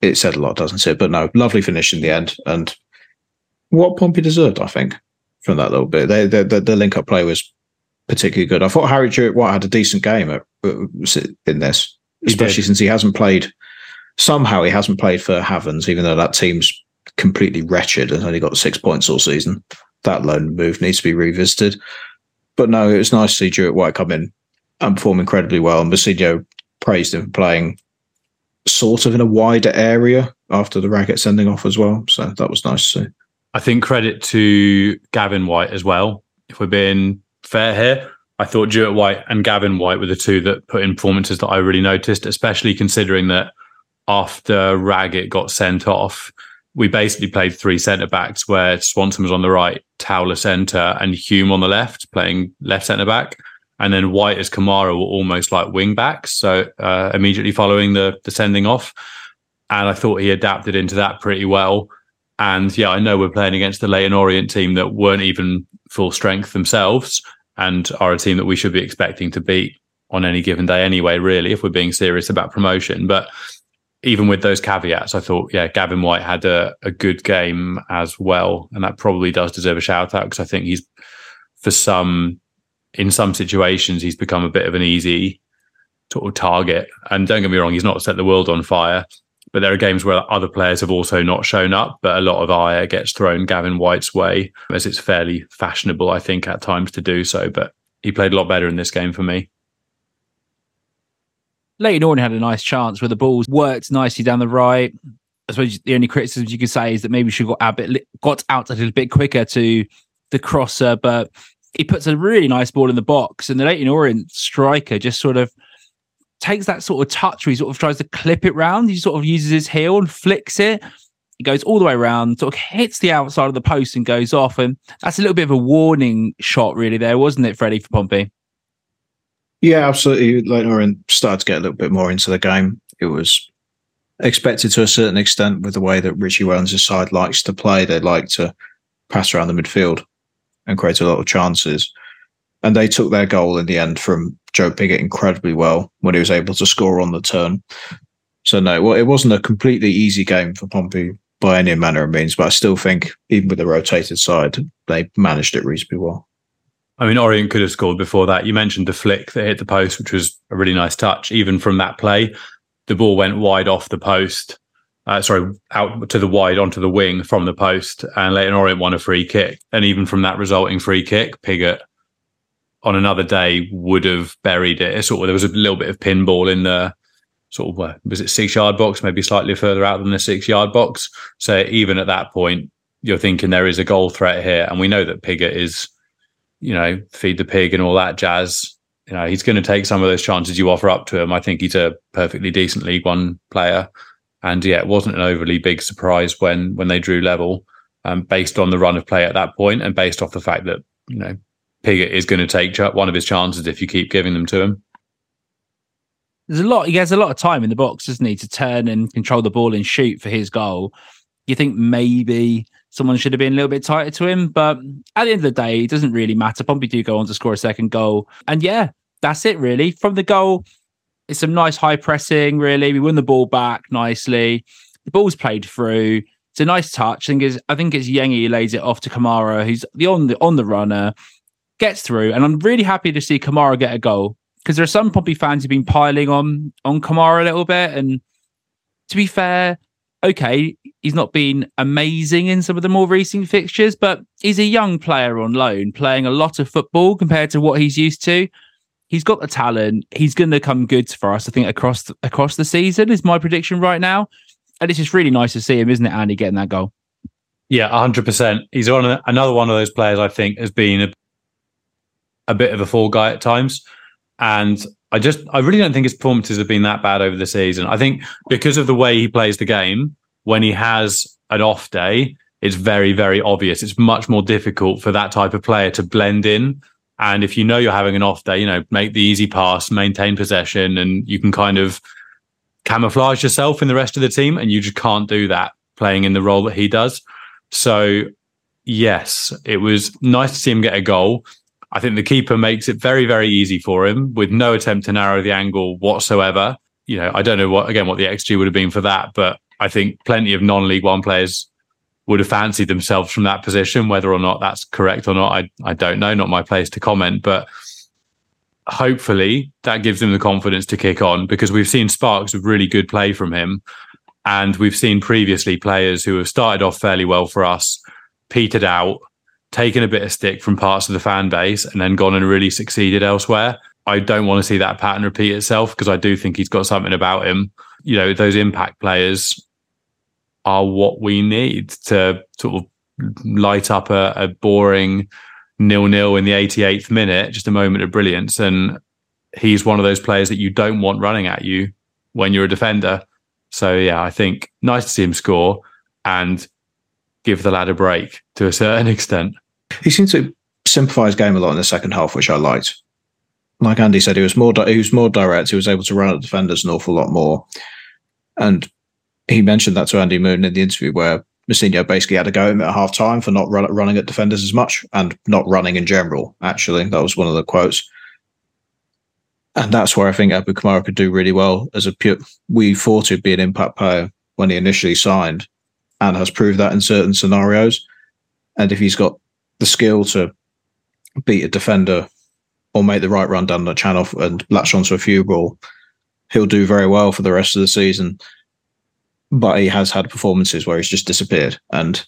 it said a lot, doesn't it? But no, lovely finish in the end, and what Pompey deserved, I think, from that little bit. They, they, the, the link up play was particularly good. I thought Harry Jewitt White had a decent game at, in this, especially since he hasn't played. Somehow he hasn't played for Havens, even though that team's completely wretched and only got six points all season. That loan move needs to be revisited. But no, it was nice to see Jewitt White come in and perform incredibly well. And Basilio praised him for playing sort of in a wider area after the Raggett sending off as well. So that was nice to see. I think credit to Gavin Whyte as well. If we're being fair here, I thought Jewitt White and Gavin Whyte were the two that put in performances that I really noticed, especially considering that after Raggett got sent off, we basically played three centre backs where Swanson was on the right, Towler centre, and Hume on the left, playing left centre back. And then Whyte as Kamara were almost like wing backs. So uh, immediately following the, the sending off. And I thought he adapted into that pretty well. And yeah, I know we're playing against the Leyton Orient team that weren't even full strength themselves and are a team that we should be expecting to beat on any given day anyway, really, if we're being serious about promotion. But even with those caveats, I thought, yeah, Gavin Whyte had a, a good game as well. And that probably does deserve a shout out because I think he's, for some, in some situations, he's become a bit of an easy sort of target. And don't get me wrong, he's not set the world on fire. But there are games where other players have also not shown up, but a lot of ire gets thrown Gavin Whyte's way, as it's fairly fashionable, I think, at times to do so. But he played a lot better in this game for me. Leyton Orient had a nice chance where the balls worked nicely down the right. I suppose the only criticism you could say is that maybe she got out, bit, got out a little bit quicker to the crosser, but he puts a really nice ball in the box, and the Leyton Orient striker just sort of takes that sort of touch where he sort of tries to clip it round. He sort of uses his heel and flicks it. He goes all the way around, sort of hits the outside of the post and goes off. And that's a little bit of a warning shot, really, there, wasn't it, Freddie, for Pompey? Yeah, absolutely. Leyton Orient started to get a little bit more into the game. It was expected to a certain extent with the way that Richie Wellens' side likes to play. They like to pass around the midfield and create a lot of chances. And they took their goal in the end from Joe Pigott incredibly well when he was able to score on the turn. So no, well, it wasn't a completely easy game for Pompey by any manner of means, but I still think even with the rotated side, they managed it reasonably well. I mean, Orient could have scored before that. You mentioned the flick that hit the post, which was a really nice touch. Even from that play, the ball went wide off the post. Uh, sorry, out to the wide onto the wing from the post, and Leyton Orient won a free kick. And even from that resulting free kick, Pigott on another day would have buried it. Sort of, there was a little bit of pinball in the sort of was it six yard box, maybe slightly further out than the six yard box. So even at that point, you're thinking there is a goal threat here, and we know that Pigott is you know, feed the pig and all that jazz. You know, he's going to take some of those chances you offer up to him. I think he's a perfectly decent League One player, and yeah, it wasn't an overly big surprise when when they drew level, um, based on the run of play at that point, and based off the fact that you know Pigott is going to take one of his chances if you keep giving them to him. There's a lot. He has a lot of time in the box, doesn't he, to turn and control the ball and shoot for his goal. You think maybe someone should have been a little bit tighter to him. But at the end of the day, it doesn't really matter. Pompey do go on to score a second goal. And yeah, that's it really. From the goal, It's some nice high pressing, really. We win the ball back nicely. The ball's played through. It's a nice touch. I think it's, I think it's Yengi who lays it off to Kamara, who's the on the on the runner, gets through. And I'm really happy to see Kamara get a goal because there are some Pompey fans who've been piling on on Kamara a little bit. And to be fair, okay, he's not been amazing in some of the more recent fixtures, but he's a young player on loan, playing a lot of football compared to what he's used to. He's got the talent. He's going to come good for us. I think across the, across the season is my prediction right now, and it's just really nice to see him, isn't it, Andy, getting that goal? Yeah, hundred percent. He's on another one of those players. I think has been a, a bit of a fall guy at times, and I just I really don't think his performances have been that bad over the season. I think because of the way he plays the game, when he has an off day, it's very very obvious. It's much more difficult for that type of player to blend in. And if you know you're having an off day, you know, make the easy pass, maintain possession, and you can kind of camouflage yourself in the rest of the team. And you just can't do that playing in the role that he does. So, yes, it was nice to see him get a goal. I think the keeper makes it very, very easy for him with no attempt to narrow the angle whatsoever. You know, I don't know what again what the XG would have been for that, but I think plenty of non-league one players would have fancied themselves from that position. Whether or not that's correct or not, I I don't know. Not my place to comment, but hopefully that gives him the confidence to kick on because we've seen sparks of really good play from him, and we've seen previously players who have started off fairly well for us, petered out, taken a bit of stick from parts of the fan base and then gone and really succeeded elsewhere. I don't want to see that pattern repeat itself because I do think he's got something about him. You know, those impact players are what we need to sort of light up a, a boring nil nil in the 88th minute, just a moment of brilliance. And he's one of those players that you don't want running at you when you're a defender. So yeah, I think nice to see him score and give the lad a break to a certain extent. He seemed to simplify his game a lot in the second half, which I liked. Like Andy said, he was more he was more direct. He was able to run at defenders an awful lot more, and he mentioned that to Andy Moon in the interview where Mousinho basically had to go him at half time for not run, running at defenders as much and not running in general. Actually, that was one of the quotes. And that's where I think Abu Kamara could do really well as a pure. We thought he'd be an impact player when he initially signed, and has proved that in certain scenarios. And if he's got the skill to beat a defender or make the right run down the channel and latch onto a few ball, he'll do very well for the rest of the season. But he has had performances where he's just disappeared, and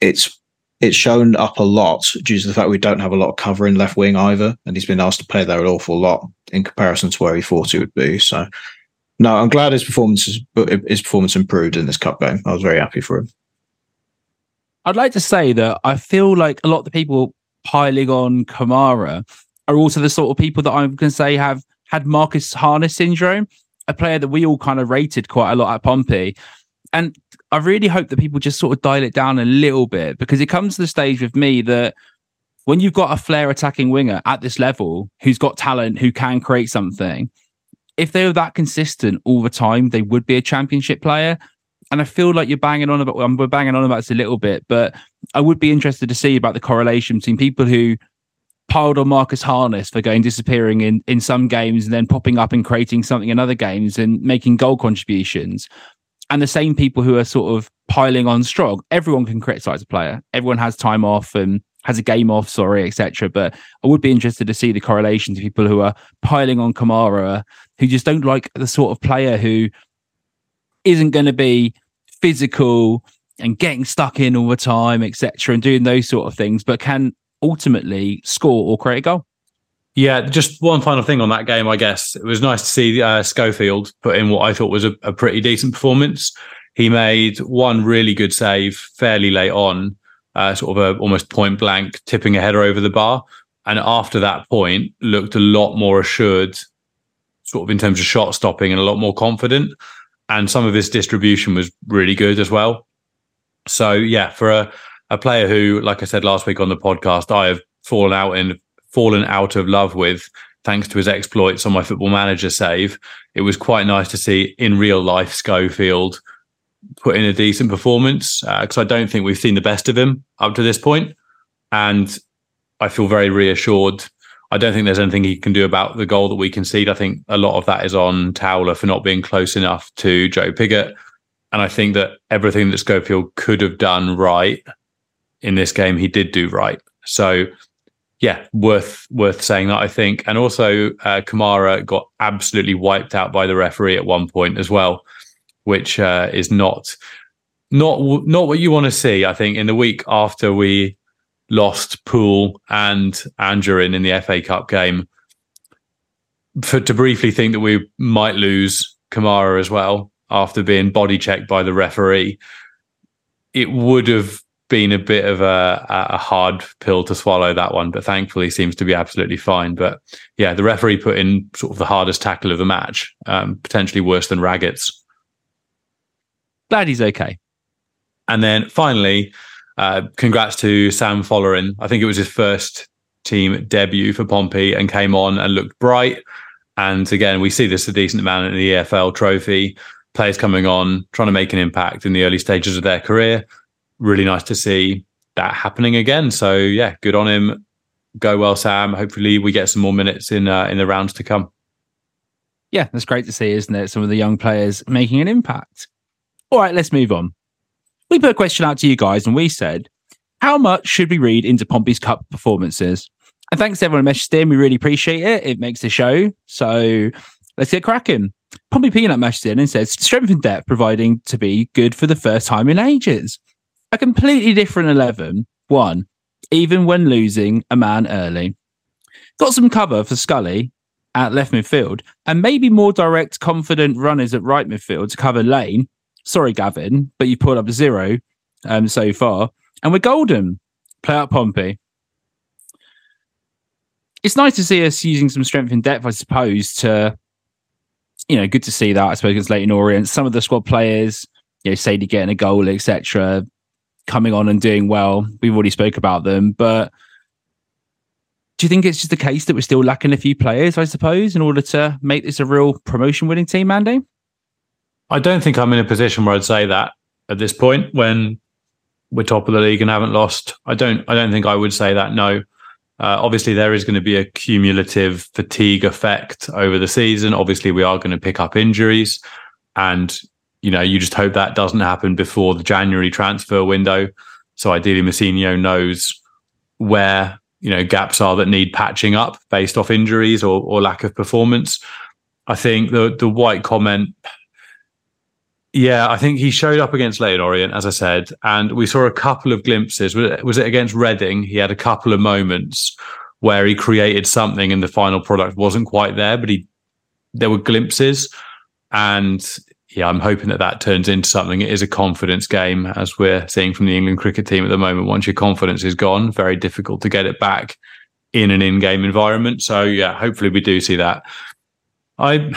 it's it's shown up a lot due to the fact we don't have a lot of cover in left wing either, and he's been asked to play there an awful lot in comparison to where he thought he would be. So no, I'm glad his performance his performance improved in this cup game. I was very happy for him. I'd like to say that I feel like a lot of the people piling on Kamara are also the sort of people that I'm going to say have had Marcus Harness syndrome, a player that we all kind of rated quite a lot at Pompey. And I really hope that people just sort of dial it down a little bit because it comes to the stage with me that when you've got a flair attacking winger at this level who's got talent, who can create something, if they were that consistent all the time, they would be a championship player. And I feel like you're banging on about, um, we're banging on about this a little bit, but I would be interested to see about the correlation between people who piled on Marcus Harness for going disappearing in, in some games and then popping up and creating something in other games and making goal contributions. And the same people who are sort of piling on Strong. Everyone can criticize a player. Everyone has time off and has a game off, sorry, etc. But I would be interested to see the correlation to people who are piling on Kamara, who just don't like the sort of player who isn't going to be physical and getting stuck in all the time, etc., and doing those sort of things, but can ultimately score or create a goal. Yeah, just one final thing on that game, I guess. It was nice to see uh, Schofield put in what I thought was a, a pretty decent performance. He made one really good save fairly late on, uh, sort of a almost point blank tipping a header over the bar. And after that point, looked a lot more assured, sort of in terms of shot stopping and a lot more confident. And some of his distribution was really good as well. So yeah, for a, a player who, like I said last week on the podcast, I have fallen out in fallen out of love with thanks to his exploits on my football manager save. It was quite nice to see in real life Schofield put in a decent performance because uh, I don't think we've seen the best of him up to this point, and I feel very reassured. I don't think there's anything he can do about the goal that we concede. I think a lot of that is on Towler for not being close enough to Joe Pigott. And I think that everything that Schofield could have done right in this game, he did do right. So, yeah, worth worth saying that I think. And also, uh, Kamara got absolutely wiped out by the referee at one point as well, which uh, is not not not what you want to see. I think in the week after we lost Poole and Anjorin in the FA Cup game. For to briefly think that we might lose Kamara as well after being body checked by the referee, it would have been a bit of a, a hard pill to swallow that one, but thankfully seems to be absolutely fine. But yeah, the referee put in sort of the hardest tackle of the match, um, potentially worse than Raggett's. Glad he's okay. And then finally, uh, congrats to Sam Follerin. I think it was his first team debut for Pompey and came on and looked bright. And again, we see this a decent amount in the EFL trophy. Players coming on, trying to make an impact in the early stages of their career. Really nice to see that happening again. So yeah, good on him. Go well, Sam. Hopefully, we get some more minutes in uh, in the rounds to come. Yeah, that's great to see, isn't it? Some of the young players making an impact. All right, let's move on we put a question out to you guys and we said, how much should we read into Pompey's Cup performances? And thanks to everyone who messaged in. We really appreciate it. It makes the show. So let's get cracking. Pompey Peanut messaged in and says, strength and depth providing to be good for the first time in ages. A completely different 11, one, even when losing a man early. Got some cover for Scully at left midfield and maybe more direct, confident runners at right midfield to cover Lane sorry, Gavin, but you pulled up zero um, so far. And we're golden. Play out Pompey. It's nice to see us using some strength and depth, I suppose, to, you know, good to see that, I suppose, against Leyton Orient. Some of the squad players, you know, Saydee getting a goal, etc., coming on and doing well. We've already spoke about them, but do you think it's just the case that we're still lacking a few players, I suppose, in order to make this a real promotion winning team, Andy? I don't think I'm in a position where I'd say that at this point when we're top of the league and haven't lost. I don't. I don't think I would say that. No. Uh, obviously, there is going to be a cumulative fatigue effect over the season. Obviously, we are going to pick up injuries, and you know, you just hope that doesn't happen before the January transfer window. So ideally, Mousinho knows where you know gaps are that need patching up based off injuries or, or lack of performance. I think the the white comment yeah, I think he showed up against Leyton Orient, as I said, and we saw a couple of glimpses. Was it against Reading? He had a couple of moments where he created something, and the final product wasn't quite there, but he there were glimpses, and yeah, I'm hoping that that turns into something. It is a confidence game, as we're seeing from the England cricket team at the moment. Once your confidence is gone, very difficult to get it back in an in-game environment. So yeah, hopefully we do see that. I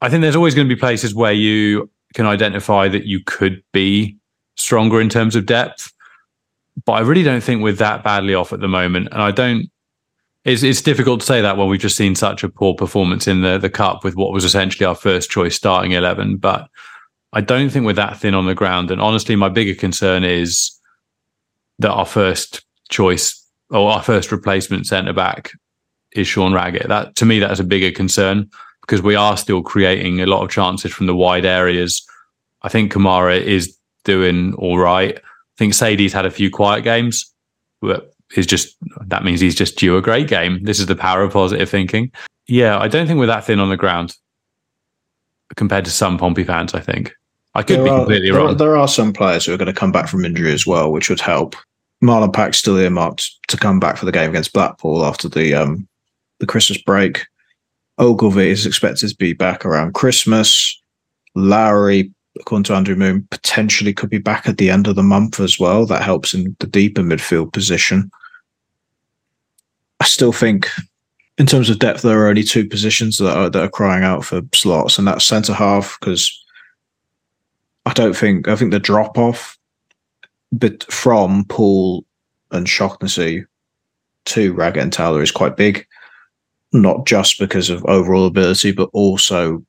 I think there's always going to be places where you can identify that you could be stronger in terms of depth. But I really don't think we're that badly off at the moment. And I don't it's it's difficult to say that when we've just seen such a poor performance in the the cup with what was essentially our first choice starting eleven. But I don't think we're that thin on the ground. And honestly, my bigger concern is that our first choice or our first replacement centre back is Sean Raggett. That to me, that's a bigger concern because we are still creating a lot of chances from the wide areas. I think Kamara is doing all right. I think Saydee's had a few quiet games, but is just that means he's just due a great game. This is the power of positive thinking. Yeah, I don't think we're that thin on the ground compared to some Pompey fans. I think I could there be are, completely there wrong. Are, there are some players who are going to come back from injury as well, which would help. Marlon Pack's still earmarked to come back for the game against Blackpool after the um, the Christmas break. Ogilvie is expected to be back around Christmas. Lowery, according to Andrew Moon, potentially could be back at the end of the month as well. That helps in the deeper midfield position. I still think, in terms of depth, there are only two positions that are that are crying out for slots, and that's centre half because I don't think I think the drop off, but from Poole and Shaughnessy to Raggett and Towler is quite big not just because of overall ability, but also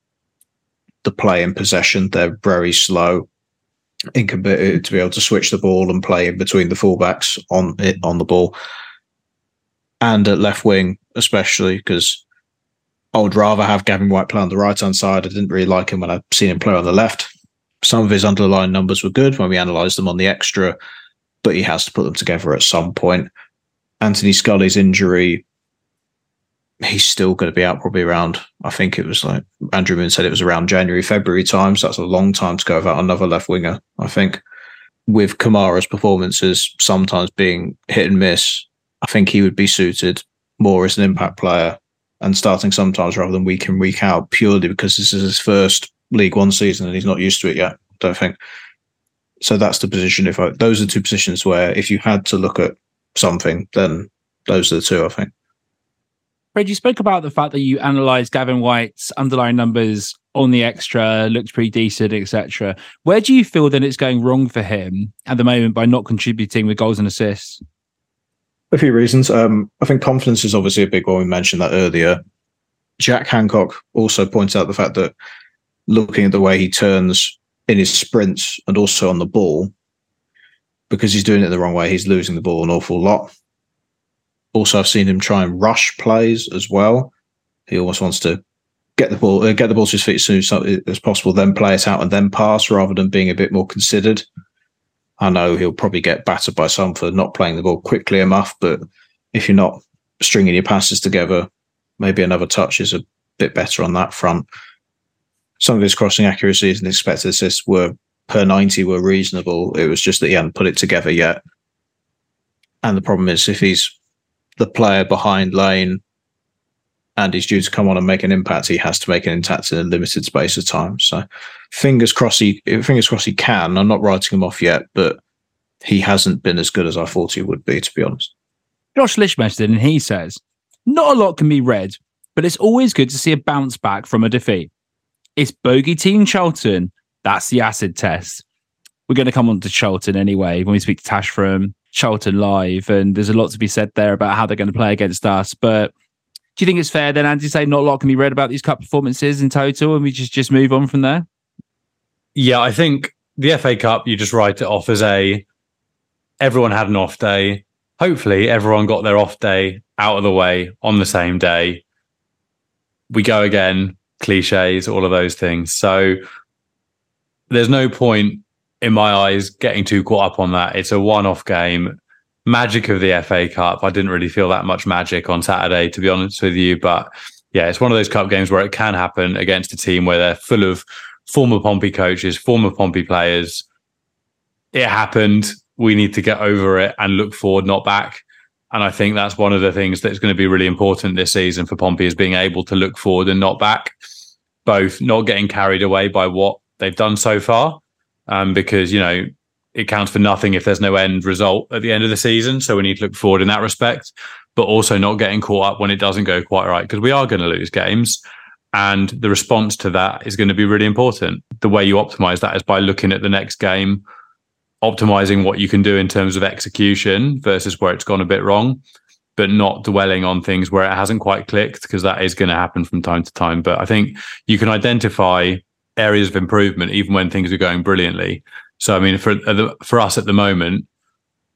the play in possession. They're very slow in uh, to be able to switch the ball and play in between the fullbacks on it on the ball. and at left wing, especially because I would rather have Gavin Whyte play on the right hand side. I didn't really like him when I'd seen him play on the left. Some of his underlying numbers were good when we analysed them on the extra, but he has to put them together at some point. Anthony Scully's injury, he's still going to be out probably around, I think it was like Andrew Moon said it was around January, February time. So that's a long time to go without another left winger, I think. With Kamara's performances sometimes being hit and miss, I think he would be suited more as an impact player and starting sometimes rather than week in, week out, purely because this is his first League One season and he's not used to it yet, I don't think. So that's the position. If I, those are two positions where if you had to look at something, then those are the two, I think. Fred, you spoke about the fact that you analysed Gavin Whyte's underlying numbers on the extra, looked pretty decent, etc. Where do you feel that it's going wrong for him at the moment by not contributing with goals and assists? A few reasons. Um, I think confidence is obviously a big one. We mentioned that earlier. Jack Hancock also points out the fact that looking at the way he turns in his sprints and also on the ball, because he's doing it the wrong way, he's losing the ball an awful lot. Also, I've seen him try and rush plays as well. He almost wants to get the ball, uh, get the ball to his feet as soon as possible, then play it out and then pass, rather than being a bit more considered. I know he'll probably get battered by some for not playing the ball quickly enough, but if you're not stringing your passes together, maybe another touch is a bit better on that front. Some of his crossing accuracies and expected assists were per 90 were reasonable. It was just that he hadn't put it together yet. And the problem is if he's the player behind lane and he's due to come on and make an impact, he has to make an impact in a limited space of time. So fingers crossed he fingers crossed he can. I'm not writing him off yet, but he hasn't been as good as I thought he would be, to be honest. Josh Lishmester, and he says, not a lot can be read, but it's always good to see a bounce back from a defeat. It's bogey team Charlton. That's the acid test. We're going to come on to Charlton anyway when we speak to Tash from Charlton Live, and there's a lot to be said there about how they're going to play against us. But do you think it's fair then, Andy, to say not a lot can be read about these cup performances in total, and we just just move on from there? Yeah, I think the FA Cup you just write it off as a everyone had an off day. Hopefully, everyone got their off day out of the way on the same day. We go again, cliches, all of those things. So there's no point in my eyes getting too caught up on that. It's a one-off game. Magic of the FA Cup. I didn't really feel that much magic on Saturday, to be honest with you. But yeah, it's one of those cup games where it can happen against a team where they're full of former Pompey coaches, former Pompey players. It happened. We need to get over it and look forward, not back. And I think that's one of the things that's going to be really important this season for Pompey is being able to look forward and not back, both not getting carried away by what they've done so far, um, because, you know, it counts for nothing if there's no end result at the end of the season. So we need to look forward in that respect, but also not getting caught up when it doesn't go quite right, because we are going to lose games. And the response to that is going to be really important. The way you optimize that is by looking at the next game, optimizing what you can do in terms of execution versus where it's gone a bit wrong, but not dwelling on things where it hasn't quite clicked, because that is going to happen from time to time. But I think you can identify areas of improvement even when things are going brilliantly. So, I mean, for for us at the moment,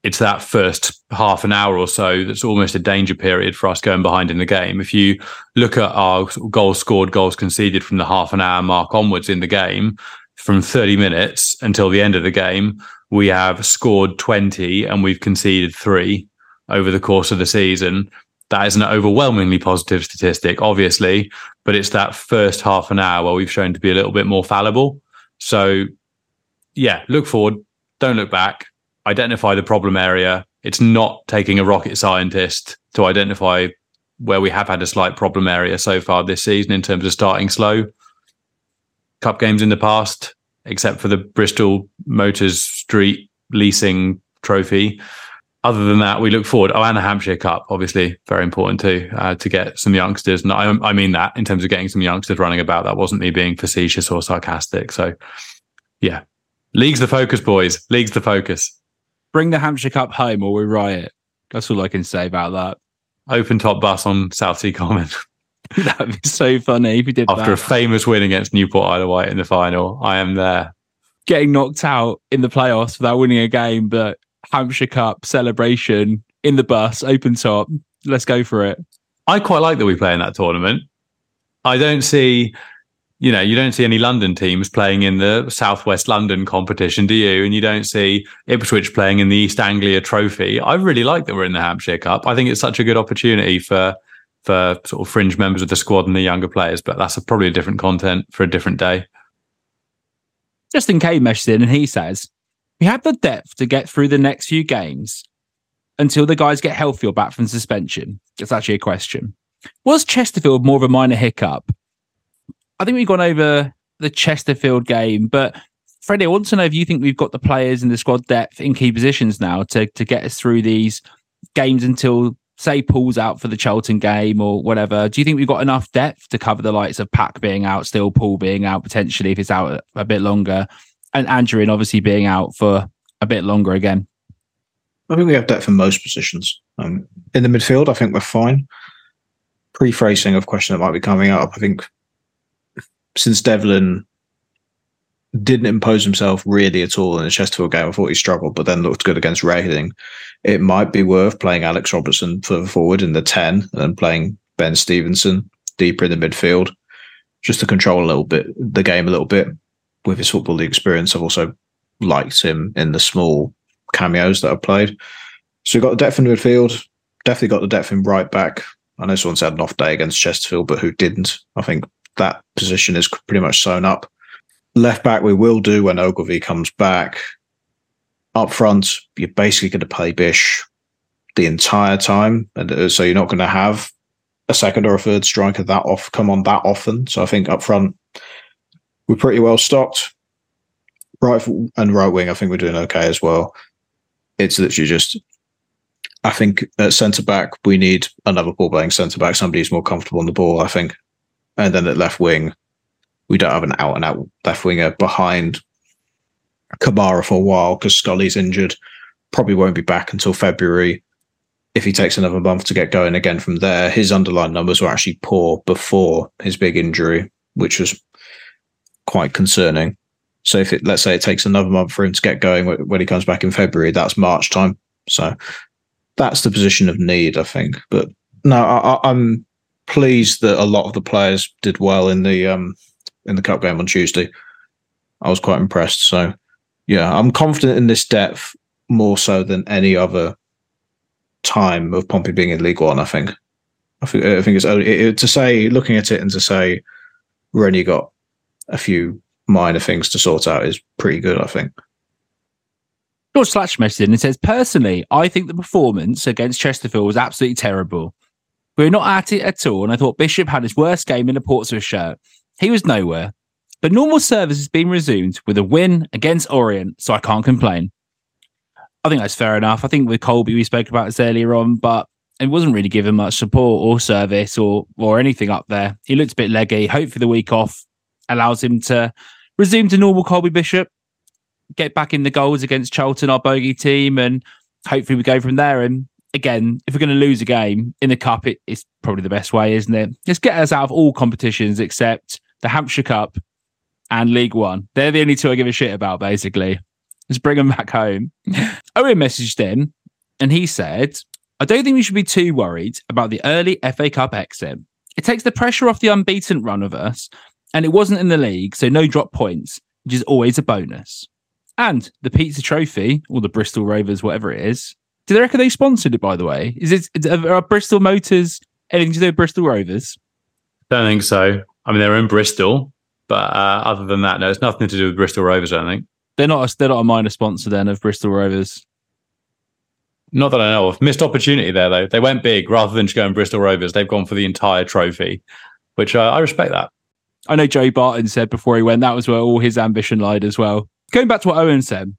it's that first half an hour or so that's almost a danger period for us going behind in the game. If you look at our goals scored, goals conceded from the half an hour mark onwards in the game, from 30 minutes until the end of the game, we have scored 20 and we've conceded three over the course of the season. That is an overwhelmingly positive statistic, obviously, but it's that first half an hour where we've shown to be a little bit more fallible. So, yeah, look forward, don't look back identify the problem area. It's not taking a rocket scientist to identify where we have had a slight problem area so far this season in terms of starting slow. Cup games in the past, except for the Bristol Motors Street leasing trophy. Other than that, we look forward. Oh, and the Hampshire Cup, obviously, very important too, uh, to get some youngsters. And I, I mean that in terms of getting some youngsters running about. That wasn't me being facetious or sarcastic. So, yeah, league's the focus, boys. League's the focus bring the Hampshire Cup home or we riot. That's all I can say about that. Open top bus on Southsea Common. That'd be so funny if you did After that. a famous win against Newport Isle of Wight in the final, I am there. Getting knocked out in the playoffs without winning a game, but Hampshire Cup celebration in the bus, open top. Let's go for it. I quite like that we play in that tournament. I don't see, you know, you don't see any London teams playing in the Southwest London competition, do you? And you don't see Ipswich playing in the East Anglia Trophy. I really like that we're in the Hampshire Cup. I think it's such a good opportunity for for sort of fringe members of the squad and the younger players. But that's a, probably a different content for a different day. Justin K meshes in and he says, We have the depth to get through the next few games until the guys get healthy or back from suspension. It's actually a question. Was Chesterfield more of a minor hiccup? I think we've gone over the Chesterfield game, but Freddie, I want to know if you think we've got the players in the squad depth in key positions now to, to get us through these games until say Poole's out for the Charlton game or whatever, do you think we've got enough depth to cover the likes of Pack being out, still Poole being out potentially if it's out a bit longer, and Anjorin obviously being out for a bit longer again? I think we have depth in most positions. Um, in the midfield, I think we're fine. Pre-phrasing of question that might be coming up, I think since Devlin didn't impose himself really at all in the Chesterfield game. I thought he struggled, but then looked good against Reading. It might be worth playing Alex Robertson further forward in the 10 and then playing Ben Stevenson deeper in the midfield just to control a little bit the game a little bit with his football league experience. I've also liked him in the small cameos that I've played. So we've got the depth in the midfield, definitely got the depth in right back. I know someone said an off day against Chesterfield, but who didn't? I think that position is pretty much sewn up. Left back, we will do when Ogilvie comes back. Up front, you're basically going to play Bish the entire time, and uh, so you're not going to have a second or a third striker that off come on that often. So I think up front, we're pretty well stocked. Right and right wing, I think we're doing okay as well. It's literally just, I think at centre back we need another ball playing centre back, somebody who's more comfortable on the ball. I think, and then at left wing, we don't have an out and out left winger behind Kamara for a while because Scully's injured. Probably won't be back until February. If he takes another month to get going again from there, his underlying numbers were actually poor before his big injury, which was quite concerning. So if it, let's say it takes another month for him to get going when he comes back in February, that's March time. So that's the position of need, I think. But no, I, am pleased that a lot of the players did well in the um, in the cup game on Tuesday. I was quite impressed. So, yeah, I'm confident in this depth more so than any other time of Pompey being in League One. I think. I think, I think it's only it, to say looking at it and to say only got a few minor things to sort out is pretty good. I think. George Slash messaged in and says, personally, I think the performance against Chesterfield was absolutely terrible. We were not at it at all, and I thought Bishop had his worst game in a Portsmouth shirt. He was nowhere. But normal service has been resumed with a win against Orient, so I can't complain. I think that's fair enough. I think with Colby, we spoke about this earlier on, but it wasn't really given much support or service or or anything up there. He looked a bit leggy. Hopefully, the week off allows him to resume to normal Colby Bishop, get back in the goals against Charlton, our bogey team, and hopefully we go from there. And again, if we're going to lose a game in the cup, it, it's probably the best way, isn't it? Just get us out of all competitions except the Hampshire Cup and League One. They're the only two I give a shit about, basically. Just bring them back home. Owen messaged in and he said, I don't think we should be too worried about the early FA Cup exit. It takes the pressure off the unbeaten run of us, and it wasn't in the league, so no drop points, which is always a bonus. And the pizza trophy, or the Bristol Rovers, whatever it is, do they reckon they sponsored it, by the way? Is it are Bristol Motors anything to do with Bristol Rovers? Don't think so. I mean, they're in Bristol, but uh, other than that, no, it's nothing to do with Bristol Rovers. I think they're not. A, they're not a minor sponsor then of Bristol Rovers. Not that I know of. Missed opportunity there though. They went big rather than just going Bristol Rovers. They've gone for the entire trophy, which uh, I respect that. I know Joe Barton said before he went that was where all his ambition lied as well. Going back to what Owen said,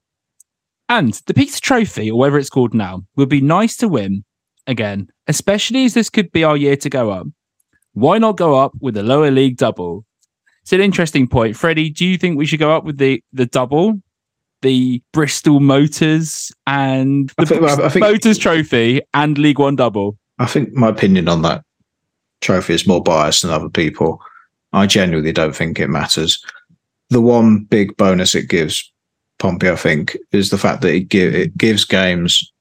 and the Pizza Trophy, or whatever it's called now, would be nice to win again, especially as this could be our year to go up. Why not go up with a lower league double? It's an interesting point. Freddie, do you think we should go up with the, the double? The Bristol Motors and the think, think, Motors Trophy and League One double? I think my opinion on that trophy is more biased than other people. I genuinely don't think it matters. The one big bonus it gives Pompey, I think, is the fact that it, give, it gives games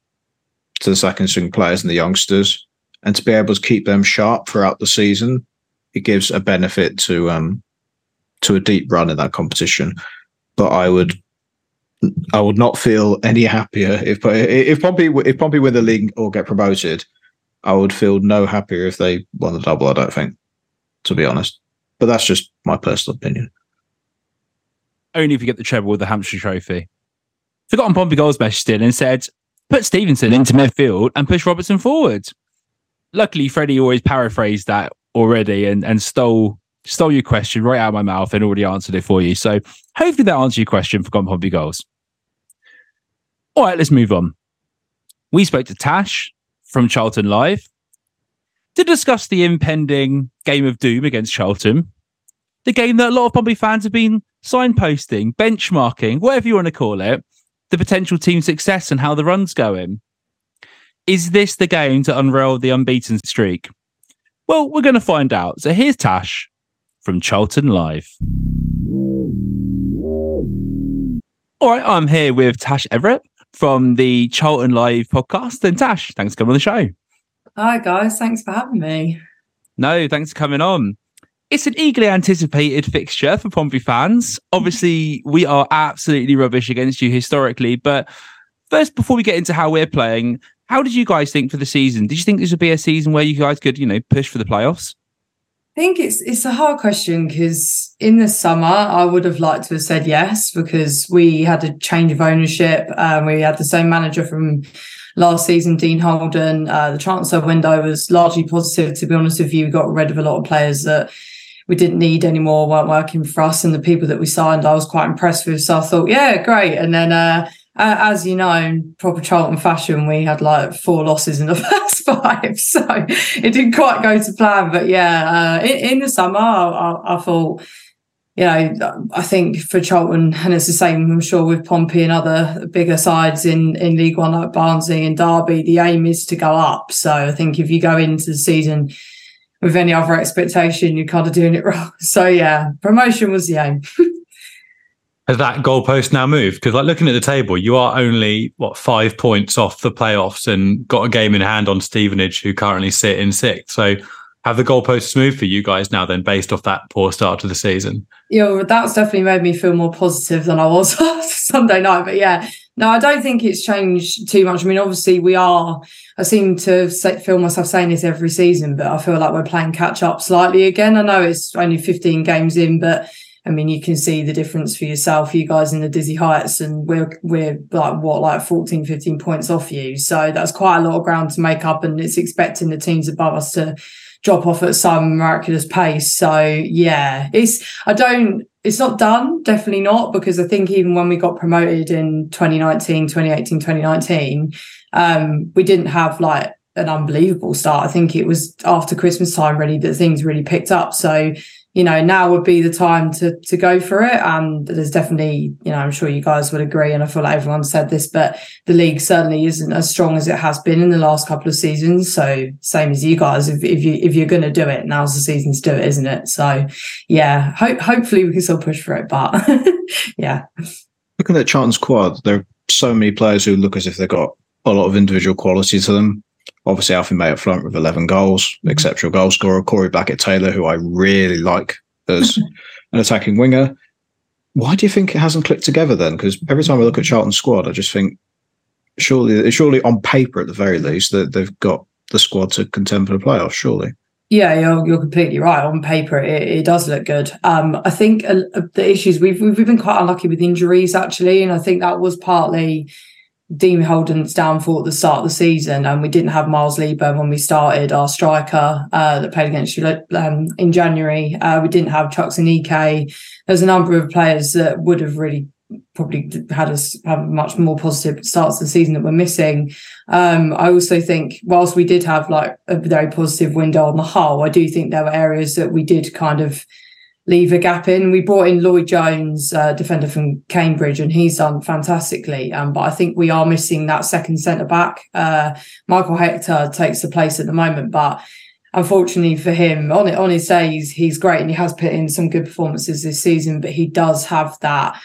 to the second string players and the youngsters and to be able to keep them sharp throughout the season, it gives a benefit to um to a deep run in that competition. But I would I would not feel any happier if if Pompey if Pompey win the league or get promoted. I would feel no happier if they won the double. I don't think, to be honest. But that's just my personal opinion. Only if you get the treble with the Hampshire Trophy. Forgotten Pompey Goals in and said, "Put Stevenson into midfield and push Robertson forward." Luckily, Freddie always paraphrased that already and and stole stole your question right out of my mouth and already answered it for you. So hopefully that answers your question for Gone Pompey Goals. All right, let's move on. We spoke to Tash from Charlton Live to discuss the impending game of doom against Charlton, the game that a lot of Pompey fans have been signposting, benchmarking, whatever you want to call it, the potential team success and how the run's going. Is this the game to unravel the unbeaten streak? Well, we're going to find out. So here's Tash from Charlton Live. All right, I'm here with Tash Everitt from the Charlton Live podcast. And Tash, thanks for coming on the show. Hi, guys. Thanks for having me. No, thanks for coming on. It's an eagerly anticipated fixture for Pompey fans. Obviously, we are absolutely rubbish against you historically. But first, before we get into how we're playing, how did you guys think for the season? Did you think this would be a season where you guys could, you know, push for the playoffs? I think it's it's a hard question because in the summer I would have liked to have said yes because we had a change of ownership. Um, we had the same manager from last season, Dean Holden. Uh, the transfer window was largely positive. To be honest with you, we got rid of a lot of players that we didn't need anymore, weren't working for us, and the people that we signed, I was quite impressed with. So I thought, yeah, great. And then uh, as you know, in proper Charlton fashion, we had like four losses in the first five, so it didn't quite go to plan. But yeah, uh, in, in, the summer, I, I, I, thought, you know, I think for Charlton, and it's the same, I'm sure, with Pompey and other bigger sides in in League One like Barnsley and Derby, the aim is to go up. So I think if you go into the season with any other expectation, you're kind of doing it wrong. So yeah, promotion was the aim. has that goalpost now moved? Because like looking at the table, you are only what five points off the playoffs and got a game in hand on Stevenage, who currently sit in sixth. So have the goalposts moved for you guys now then, based off that poor start to the season? Yeah, that's definitely made me feel more positive than I was Sunday night. But yeah, no, I don't think it's changed too much. I mean, obviously we are. I seem to feel myself saying this every season, but I feel like we're playing catch up slightly again. I know it's only 15 games in, but I mean, you can see the difference for yourself, you guys in the dizzy heights, and we're we're like what, like 14, 15 points off you. So that's quite a lot of ground to make up, and it's expecting the teams above us to drop off at some miraculous pace. So yeah, it's I don't it's not done, definitely not, because I think even when we got promoted in 2019, 2018, 2019, um, we didn't have like an unbelievable start. I think it was after Christmas time really that things really picked up. So you know, now would be the time to to go for it. And there's definitely, you know, I'm sure you guys would agree, and I feel like everyone said this, but the league certainly isn't as strong as it has been in the last couple of seasons. So same as you guys, if, if you if you're going to do it, now's the season to do it, isn't it? So yeah, ho- hopefully we can still push for it, but yeah. Looking at Charlton's squad, there are so many players who look as if they've got a lot of individual quality to them. Obviously, Alfie May up front with 11 goals, mm-hmm. exceptional goal scorer. Corey Blackett Taylor, who I really like as an attacking winger. Why do you think it hasn't clicked together then? Because every time I look at Charlton's squad, I just think surely, surely on paper at the very least, that they've got the squad to contend for the playoffs. Surely. Yeah, you're, you're completely right. On paper, it, it does look good. Um, I think uh, the issues we've we've been quite unlucky with injuries actually, and I think that was partly Dean Holden's downfall at the start of the season, and we didn't have Miles Leaburn when we started our striker uh, that played against you um, in January. Uh, we didn't have Chuks Aneke. There's a number of players that would have really probably had us have much more positive starts to the season that we're missing. Um, I also think whilst we did have like a very positive window on the whole, I do think there were areas that we did kind of leave a gap in. We brought in Lloyd Jones, uh, defender from Cambridge, and he's done fantastically. Um, but I think we are missing that second centre back. Uh, Michael Hector takes the place at the moment, but unfortunately for him, on on his days, he's great and he has put in some good performances this season. But he does have that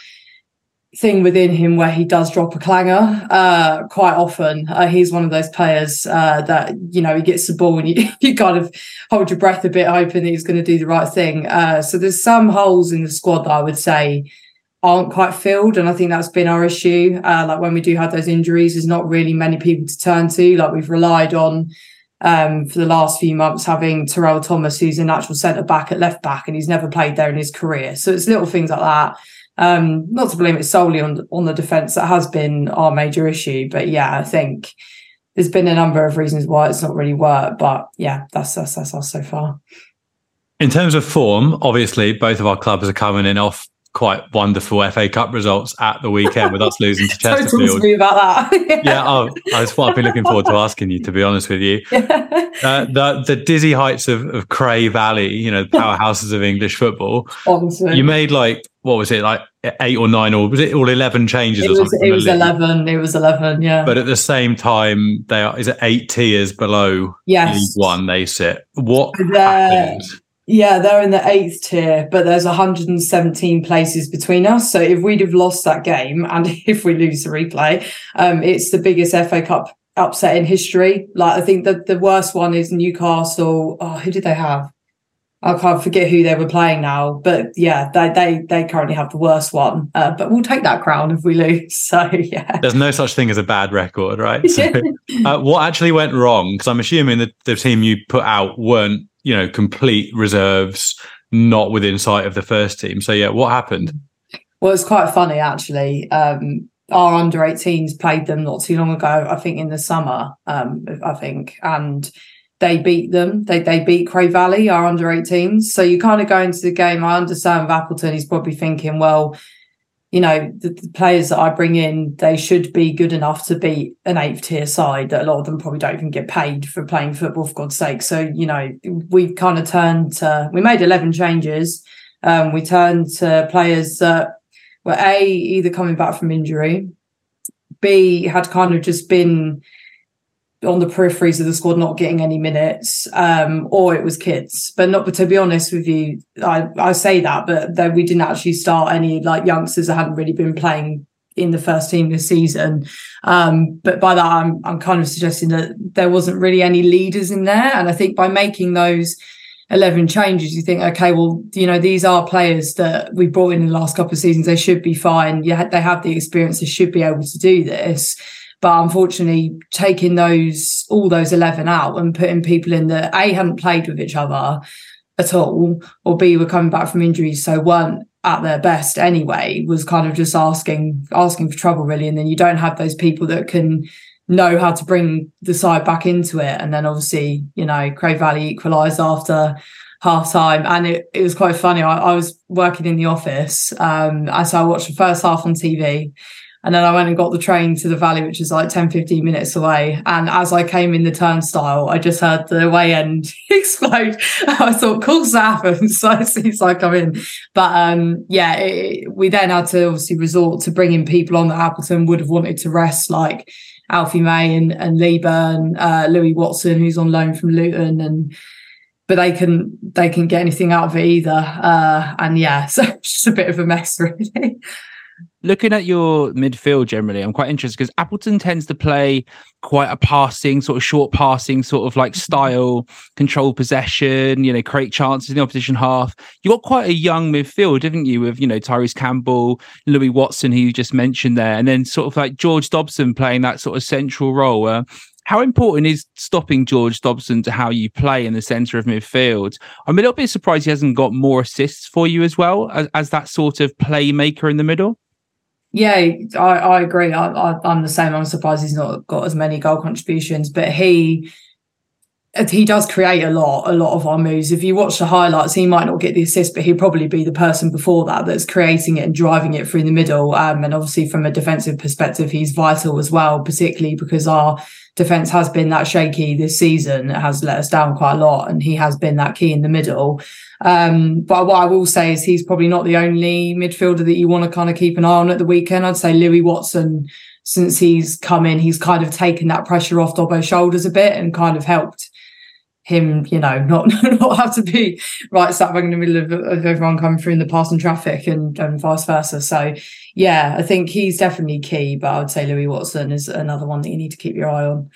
thing within him where he does drop a clanger uh, quite often. Uh, he's one of those players uh, that you know he gets the ball and you, you kind of hold your breath a bit, hoping that he's going to do the right thing. Uh, so there's some holes in the squad that I would say aren't quite filled, and I think that's been our issue. Uh, like when we do have those injuries, there's not really many people to turn to. Like we've relied on. Um, for the last few months, having Terrell Thomas, who's a natural centre back at left back, and he's never played there in his career. So it's little things like that um, not to blame it solely on on the defence. That has been our major issue, but yeah, I think there's been a number of reasons why it's not really worked. But yeah, that's that's that's us so far. In terms of form, obviously both of our clubs are coming in off quite wonderful FA Cup results at the weekend with us losing to Chesterfield. Talk to me about that. yeah, oh, that's what I've been looking forward to asking you. To be honest with you, uh, the the dizzy heights of, of Cray Valley, you know, powerhouses of English football. Honestly. You made like what was it like eight or nine or was it all 11 changes it or was, something it was 11 it was 11 yeah but at the same time they are is it eight tiers below yes. league one they sit what they're, yeah they're in the eighth tier but there's 117 places between us so if we'd have lost that game and if we lose the replay um it's the biggest fa cup upset in history like i think that the worst one is newcastle oh who did they have I can't forget who they were playing now, but yeah, they they they currently have the worst one. Uh, but we'll take that crown if we lose. So yeah, there's no such thing as a bad record, right? So, uh, what actually went wrong? Because I'm assuming that the team you put out weren't, you know, complete reserves, not within sight of the first team. So yeah, what happened? Well, it's quite funny actually. Um, our under 18s played them not too long ago. I think in the summer. Um, I think and they beat them. They they beat Cray Valley, our under 18s. So you kind of go into the game. I understand with Appleton, he's probably thinking, well, you know, the, the, players that I bring in, they should be good enough to beat an eighth tier side that a lot of them probably don't even get paid for playing football, for God's sake. So, you know, we kind of turned to, we made 11 changes. Um, we turned to players that were A, either coming back from injury, B, had kind of just been on the peripheries of the squad not getting any minutes um, or it was kids. But not but to be honest with you i i say that but that we didn't actually start any like youngsters that hadn't really been playing in the first team this season. Um, but by that i'm i'm kind of suggesting that there wasn't really any leaders in there. And i think by making those 11 changes you think okay well you know these are players that we brought in the last couple of seasons. They should be fine. Yeah they have the experience. They should be able to do this but unfortunately, taking those all those eleven out and putting people in that a hadn't played with each other at all, or b were coming back from injuries, so weren't at their best anyway, was kind of just asking asking for trouble really. And then you don't have those people that can know how to bring the side back into it. And then obviously, you know, Cray Valley equalised after half time and it, it was quite funny. I, I was working in the office. Um, and so I watched the first half on TV and then I went and got the train to the valley, which is like 10, 15 minutes away. And as I came in the turnstile, I just heard the way end explode. I thought, cool, happens. So it seems like I'm in. But um, yeah, it, we then had to obviously resort to bringing people on that Appleton would have wanted to rest, like Alfie May and, and Leaburn, uh, Louis Watson, who's on loan from Luton. And but they can they can get anything out of it either. Uh, and yeah, so it's just a bit of a mess, really looking at your midfield generally, I'm quite interested because Appleton tends to play quite a passing, sort of short passing, sort of like style, control possession, you know, create chances in the opposition half. You got quite a young midfield, didn't you, with, you know, Tyreece Campbell, Louis Watson, who you just mentioned there, and then sort of like George Dobson playing that sort of central role. Uh, how important is stopping George Dobson to how you play in the centre of midfield? I'm a little bit surprised he hasn't got more assists for you as well as, as that sort of playmaker in the middle. Yeah, I, I agree. I, I, am the same. I'm surprised he's not got as many goal contributions, but he he does create a lot, a lot of our moves. If you watch the highlights, he might not get the assist, but he'd probably be the person before that that's creating it and driving it through the middle. Um, and obviously, from a defensive perspective, he's vital as well, particularly because our defense has been that shaky this season. It has let us down quite a lot, and he has been that key in the middle. Um, but what I will say is he's probably not the only midfielder that you want to kind of keep an eye on at the weekend. I'd say Louis Watson, since he's come in, he's kind of taken that pressure off Dobbo's shoulders a bit and kind of helped him, you know, not not have to be right sat back in the middle of, of everyone coming through in the passing traffic and, and vice versa. So yeah, I think he's definitely key. But I would say Louis Watson is another one that you need to keep your eye on.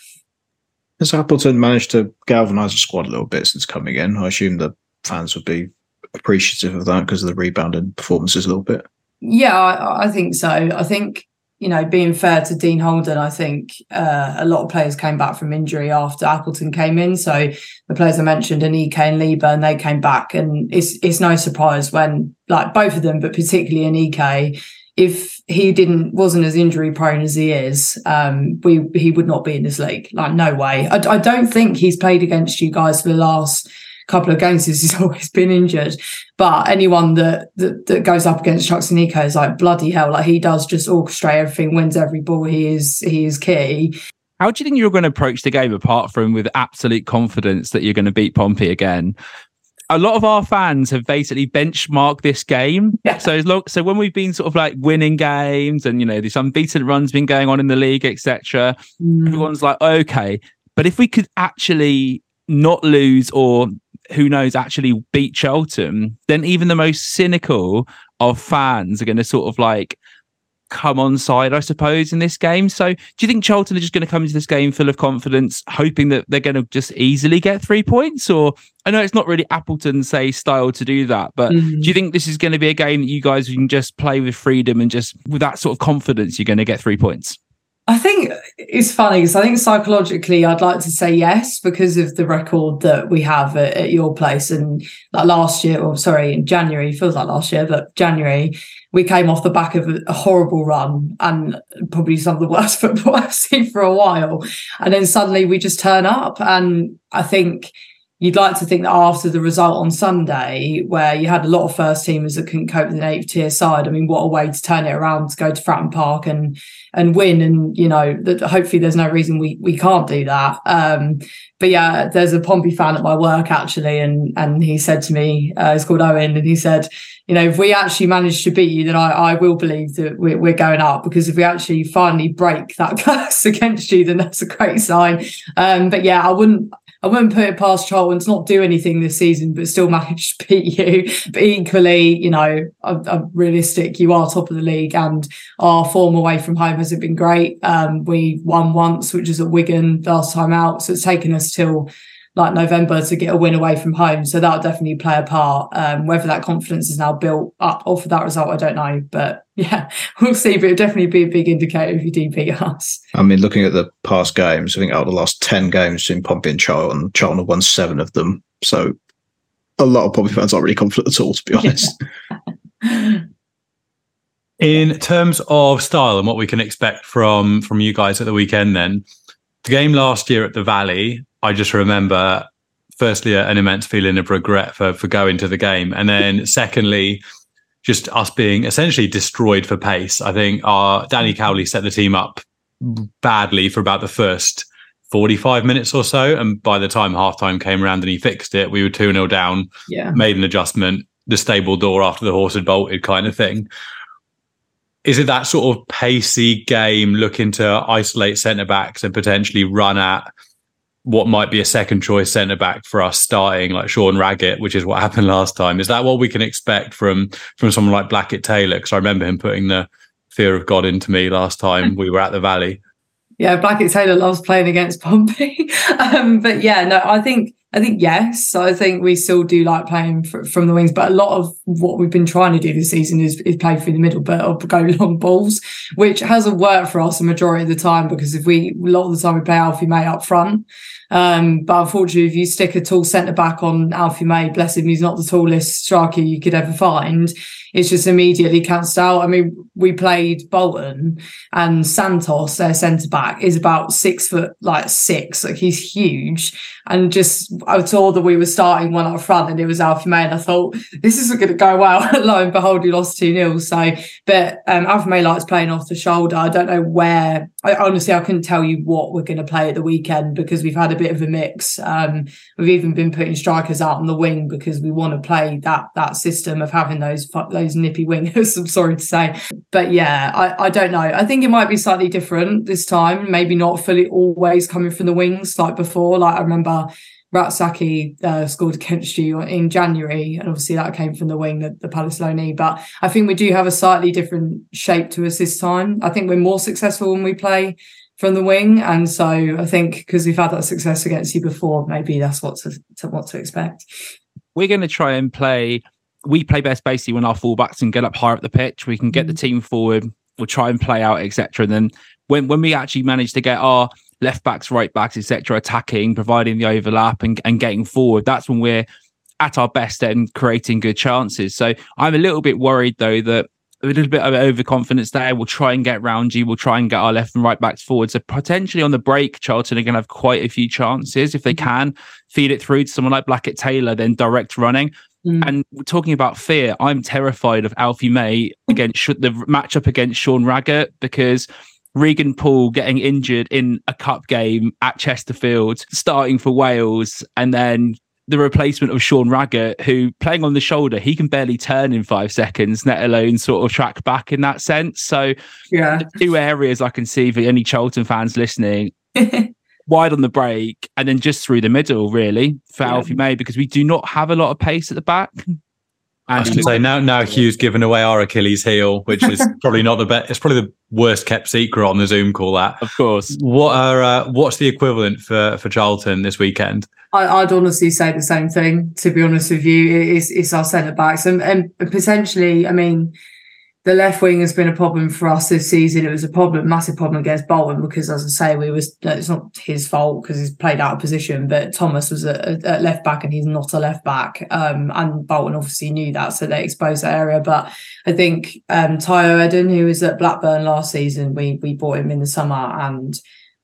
Has Appleton managed to galvanise the squad a little bit since coming in? I assume the fans would be appreciative of that because of the rebound rebounding performances a little bit. Yeah, I, I think so. I think you know, being fair to Dean Holden, I think uh, a lot of players came back from injury after Appleton came in. So the players I mentioned, Aneke and Leaburn, and they came back, and it's it's no surprise when like both of them, but particularly Aneke, if he didn't wasn't as injury prone as he is, um, we he would not be in this league. Like no way. I, I don't think he's played against you guys for the last couple of games he's always been injured. But anyone that that, that goes up against Chuks Aneke is like bloody hell. Like he does just orchestrate everything, wins every ball. He is he is key. How do you think you're going to approach the game apart from with absolute confidence that you're going to beat Pompey again? a lot of our fans have basically benchmarked this game. Yeah. So as long, so when we've been sort of like winning games and you know this unbeaten run's been going on in the league, etc. Mm. Everyone's like, okay, but if we could actually not lose or who knows, actually beat Charlton, then even the most cynical of fans are going to sort of like come on side, I suppose, in this game. So do you think Charlton are just going to come into this game full of confidence, hoping that they're going to just easily get three points? Or I know it's not really Appleton, say, style to do that, but mm-hmm. do you think this is going to be a game that you guys can just play with freedom and just with that sort of confidence, you're going to get three points? I think it's funny because I think psychologically I'd like to say yes because of the record that we have at, at, your place. And like last year, or sorry, in January, feels like last year, but January, we came off the back of a, a horrible run and probably some of the worst football I've seen for a while. And then suddenly we just turn up. And I think you'd like to think that after the result on Sunday, where you had a lot of first teamers that couldn't cope with an eighth tier side, I mean, what a way to turn it around to go to Fratton Park and and win. And you know, that hopefully there's no reason we we can't do that. Um, but yeah, there's a Pompey fan at my work actually, and and he said to me, uh, he's called Owen, and he said, you know, if we actually manage to beat you, then I, I will believe that we're, we're going up because if we actually finally break that curse against you, then that's a great sign. Um, but yeah, I wouldn't I wouldn't put it past Charlton to not do anything this season, but still manage to beat you. But equally, you know, I'm, I'm, realistic. You are top of the league, and our form away from home hasn't been great. Um, we won once, which is at Wigan last time out, so it's taken us till like November to get a win away from home. So that'll definitely play a part. Um, whether that confidence is now built up off of that result, I don't know. But yeah, we'll see. But it'll definitely be a big indicator if you do beat us. I mean, looking at the past games, I think out of the last 10 games in Pompey and Charlton, Charlton have won seven of them. So a lot of Pompey fans aren't really confident at all, to be honest. in terms of style and what we can expect from from you guys at the weekend, then the game last year at the Valley, I just remember firstly an immense feeling of regret for for going to the game, and then secondly, just us being essentially destroyed for pace. I think our Danny mm. Cowley set the team up badly for about the first 45 minutes or so. And by the time halftime came around and he fixed it, we were 2 0 down, yeah. made an adjustment, the stable door after the horse had bolted kind of thing. Is it that sort of pacey game looking to isolate centre backs and potentially run at what might be a second choice centre back for us starting like Sean Raggett, which is what happened last time. Is that what we can expect from from someone like Blackett Taylor? Because I remember him putting the fear of God into me last time we were at the Valley. Yeah, Blackett Taylor loves playing against Pompey, um, but yeah, no, I think I think yes. I think we still do like playing for, from the wings, but a lot of what we've been trying to do this season is, is play through the middle, but or go long balls, which hasn't worked for us a majority of the time because if we a lot of the time we play Alfie May up front, um, but unfortunately, if you stick a tall centre back on Alfie May, bless him, he's not the tallest striker you could ever find. It's just immediately cancelled out. I mean, we played Bolton and Santos, their centre back, is about six foot, like six, like he's huge. And just I saw that we were starting one up front, and it was Alfie May, and I thought this isn't going to go well. Lo and behold, we lost two 0 So, but um, Alfie May likes playing off the shoulder. I don't know where. I honestly I couldn't tell you what we're going to play at the weekend because we've had a bit of a mix. Um, we've even been putting strikers out on the wing because we want to play that that system of having those those nippy wingers. I'm sorry to say, but yeah, I, I don't know. I think it might be slightly different this time. Maybe not fully always coming from the wings like before. Like I remember Rak-Sakyi uh, scored against you in January, and obviously that came from the wing, the, the Palace Loney. But I think we do have a slightly different shape to us this time. I think we're more successful when we play from the wing, and so I think because we've had that success against you before, maybe that's what to, to what to expect. We're going to try and play. We play best basically when our fullbacks can get up higher up the pitch. We can get mm-hmm. the team forward. We'll try and play out, etc. And then when when we actually manage to get our left backs, right backs, etc., attacking, providing the overlap and, and getting forward, that's when we're at our best and creating good chances. So I'm a little bit worried though that a little bit of overconfidence there. We'll try and get round you. We'll try and get our left and right backs forward. So potentially on the break, Charlton are going to have quite a few chances if they mm-hmm. can feed it through to someone like Blackett Taylor, then direct running. Mm. And talking about fear, I'm terrified of Alfie May against the matchup against Sean Raggett because Regan Poole getting injured in a cup game at Chesterfield, starting for Wales, and then the replacement of Sean Raggett, who playing on the shoulder, he can barely turn in five seconds, let alone sort of track back in that sense. So, yeah, two areas I can see for any Charlton fans listening. wide on the break and then just through the middle, really, for yeah. Alfie May, because we do not have a lot of pace at the back. I was going to say now, now Hugh's given away our Achilles heel, which is probably not the best. It's probably the worst kept secret on the Zoom call. That, of course. What are uh, what's the equivalent for for Charlton this weekend? I, would honestly say the same thing. To be honest with you, it's it's our centre backs and, and potentially. I mean, the left wing has been a problem for us this season. It was a problem, massive problem against Bolton because, as I say, we was it's not his fault because he's played out of position. But Thomas was a, left back and he's not a left back, um, and Bolton obviously knew that, so they exposed that area. But I think um, Tayo Edun, who was at Blackburn last season, we we bought him in the summer, and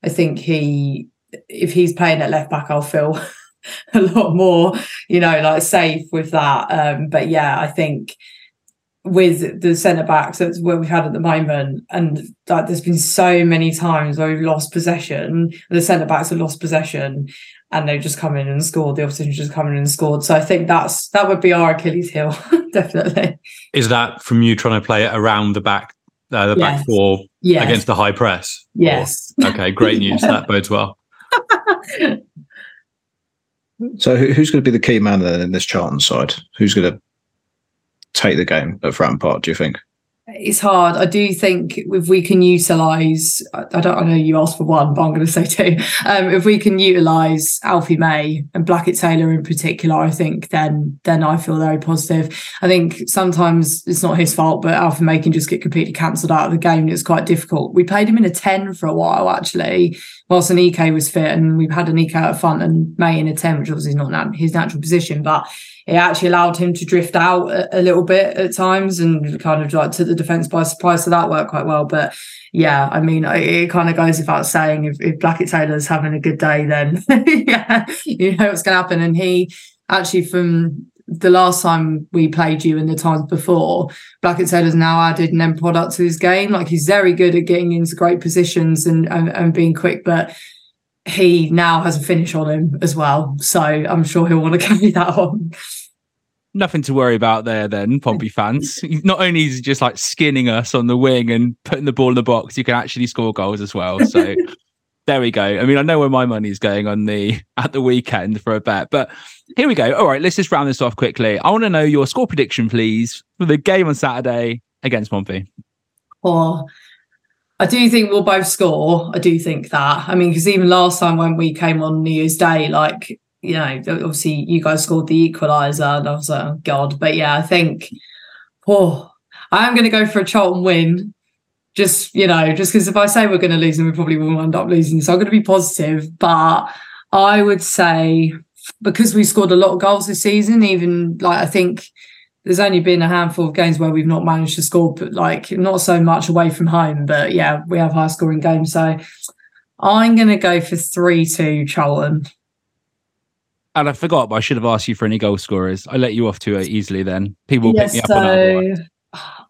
I think he, if he's playing at left back, I'll feel. a lot more, you know, like safe with that. Um, but yeah, I think with the centre backs that's where we've had at the moment and like there's been so many times where we've lost possession the centre backs have lost possession and they've just come in and scored the opposition just come in and scored. So i think that's that would be our achilles heel definitely. Is that from you trying to play it around the back uh, the yes. back four yes. against the high press? Yes. Or, okay great news that bodes well. So who's going to be the key man then in this Charlton side? Who's going to take the game at Fratton Park? Do you think? It's hard. I do think if we can utilise, I don't. I know you asked for one, but I'm going to say two. Um, if we can utilise Alfie May and Blackett Taylor in particular, I think then then I feel very positive. I think sometimes it's not his fault, but Alfie May can just get completely cancelled out of the game. It's quite difficult. We played him in a ten for a while actually, whilst Aneke was fit, and we've had Aneke out front and May in a ten, which obviously is not his natural position, but it actually allowed him to drift out a, a, little bit at times and kind of like took the defense by surprise. So that worked quite well. But yeah, I mean, it, it kind of goes without saying if, if Blackett Taylor's having a good day, then yeah, you know what's going to happen. And he actually, from the last time we played you and the times before, Blackett Taylor's now added an end product to his game. Like he's very good at getting into great positions and, and, and being quick, but he now has a finish on him as well. So I'm sure he'll want to carry that on. Nothing to worry about there, then, Pompey fans. Not only is he just like skinning us on the wing and putting the ball in the box, you can actually score goals as well. So there we go. I mean, I know where my money is going on the at the weekend for a bet, but here we go. All right, let's just round this off quickly. I want to know your score prediction, please, for the game on Saturday against Pompey. Oh, I do think we'll both score. I do think that. I mean, because even last time when we came on New Year's Day, like, you know, obviously you guys scored the equaliser and I was like, oh, God. But yeah, I think, oh, I am going to go for a Charlton win. Just, you know, just because if I say we're going to lose, and we probably will end up losing. So I'm going to be positive. But I would say because we scored a lot of goals this season, even like I think there's only been a handful of games where we've not managed to score, but like not so much away from home. But yeah, we have high scoring games. So I'm going to go for 3 2 Charlton. And I forgot, but I should have asked you for any goal scorers. I let you off too easily then. People yes, pick me up so,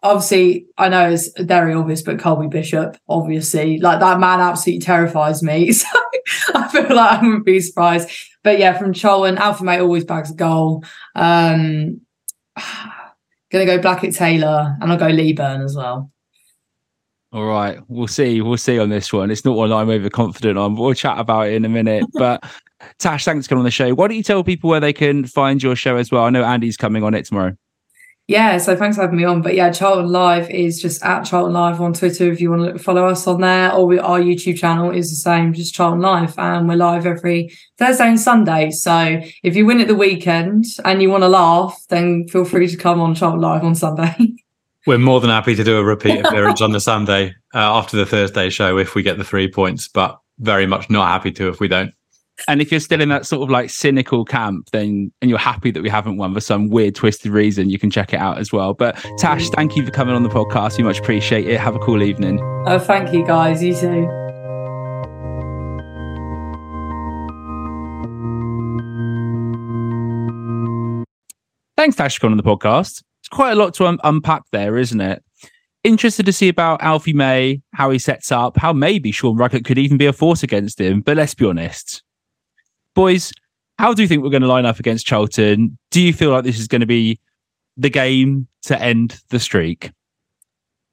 Obviously, I know it's very obvious, but Colby Bishop, obviously, like that man absolutely terrifies me. So I feel like I wouldn't be surprised. But yeah, from Charlton, Alfie May always bags a goal. Um, gonna go Blackett Taylor and I'll go Leaburn as well. All right, we'll see. We'll see on this one. It's not one I'm overconfident on. But we'll chat about it in a minute. But Tash, thanks for coming on the show. Why don't you tell people where they can find your show as well? I know Andy's coming on it tomorrow. Yeah, so thanks for having me on. But yeah, Charlton Live is just at Charlton Live on Twitter if you want to follow us on there, or we, our YouTube channel is the same, just Charlton Live, and we're live every Thursday and Sunday. So if you win at the weekend and you want to laugh, then feel free to come on Charlton Live on Sunday. We're more than happy to do a repeat appearance on the Sunday uh, after the Thursday show if we get the three points, but very much not happy to if we don't. And if you're still in that sort of like cynical camp, then and you're happy that we haven't won for some weird twisted reason, you can check it out as well. But Tash, thank you for coming on the podcast. We much appreciate it. Have a cool evening. Oh, thank you guys. You too. Thanks, Tash, for coming on the podcast. It's quite a lot to un- unpack there, isn't it? Interested to see about Alfie May, how he sets up, how maybe Sean Raggett could even be a force against him. But let's be honest. Boys, how do you think we're going to line up against Charlton? Do you feel like this is going to be the game to end the streak?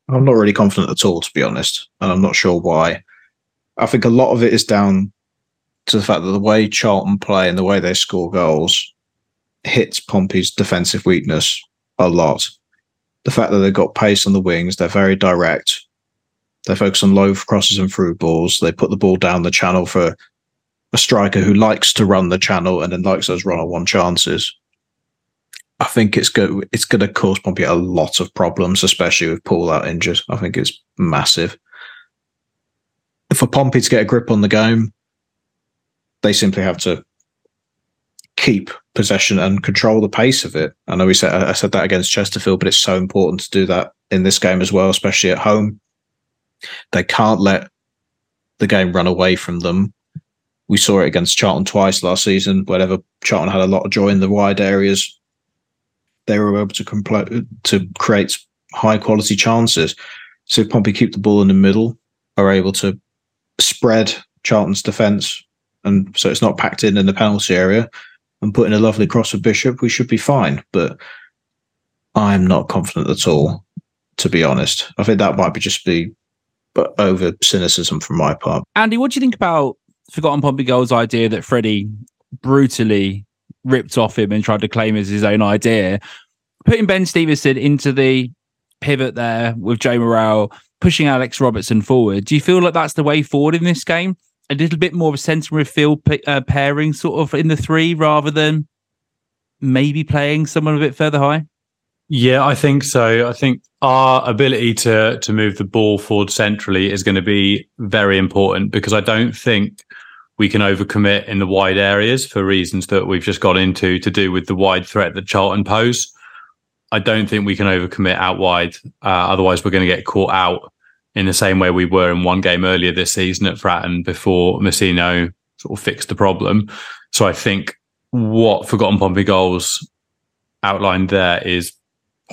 I'm not really confident at all, to be honest, and I'm not sure why. I think a lot of it is down to the fact that the way Charlton play and the way they score goals hits Pompey's defensive weakness a lot. The fact that they've got pace on the wings, they're very direct. They focus on low crosses and through balls. They put the ball down the channel for a striker who likes to run the channel and then likes those run on one chances. I think it's go it's going to cause Pompey a lot of problems, especially with Poole out injured. I think it's massive. For Pompey to get a grip on the game, they simply have to keep possession and control the pace of it. I know we said I said that against Chesterfield, but it's so important to do that in this game as well, especially at home. They can't let the game run away from them. We saw it against Charlton twice last season. Whenever Charlton had a lot of joy in the wide areas, they were able to compl- to create high quality chances. So if Pompey keep the ball in the middle, are able to spread Charlton's defence, and so it's not packed in in the penalty area, and put in a lovely cross of Bishop, we should be fine. But I'm not confident at all, to be honest. I think that might be just be but over cynicism from my part. Andy, what do you think about Forgotten Pompey Gold's idea that Freddie brutally ripped off him and tried to claim as his own idea? Putting Ben Stevenson into the pivot there with Joe Morrell, pushing Alex Robertson forward. Do you feel like that's the way forward in this game? A little bit more of a centre midfield uh, pairing, sort of in the three, rather than maybe playing someone a bit further high. Yeah, I think so. I think our ability to to move the ball forward centrally is going to be very important because I don't think we can overcommit in the wide areas for reasons that we've just got into to do with the wide threat that Charlton pose. I don't think we can overcommit out wide. Uh, otherwise, we're going to get caught out in the same way we were in one game earlier this season at Fratton before Mousinho sort of fixed the problem. So I think what Forgotten Pompey goals outlined there is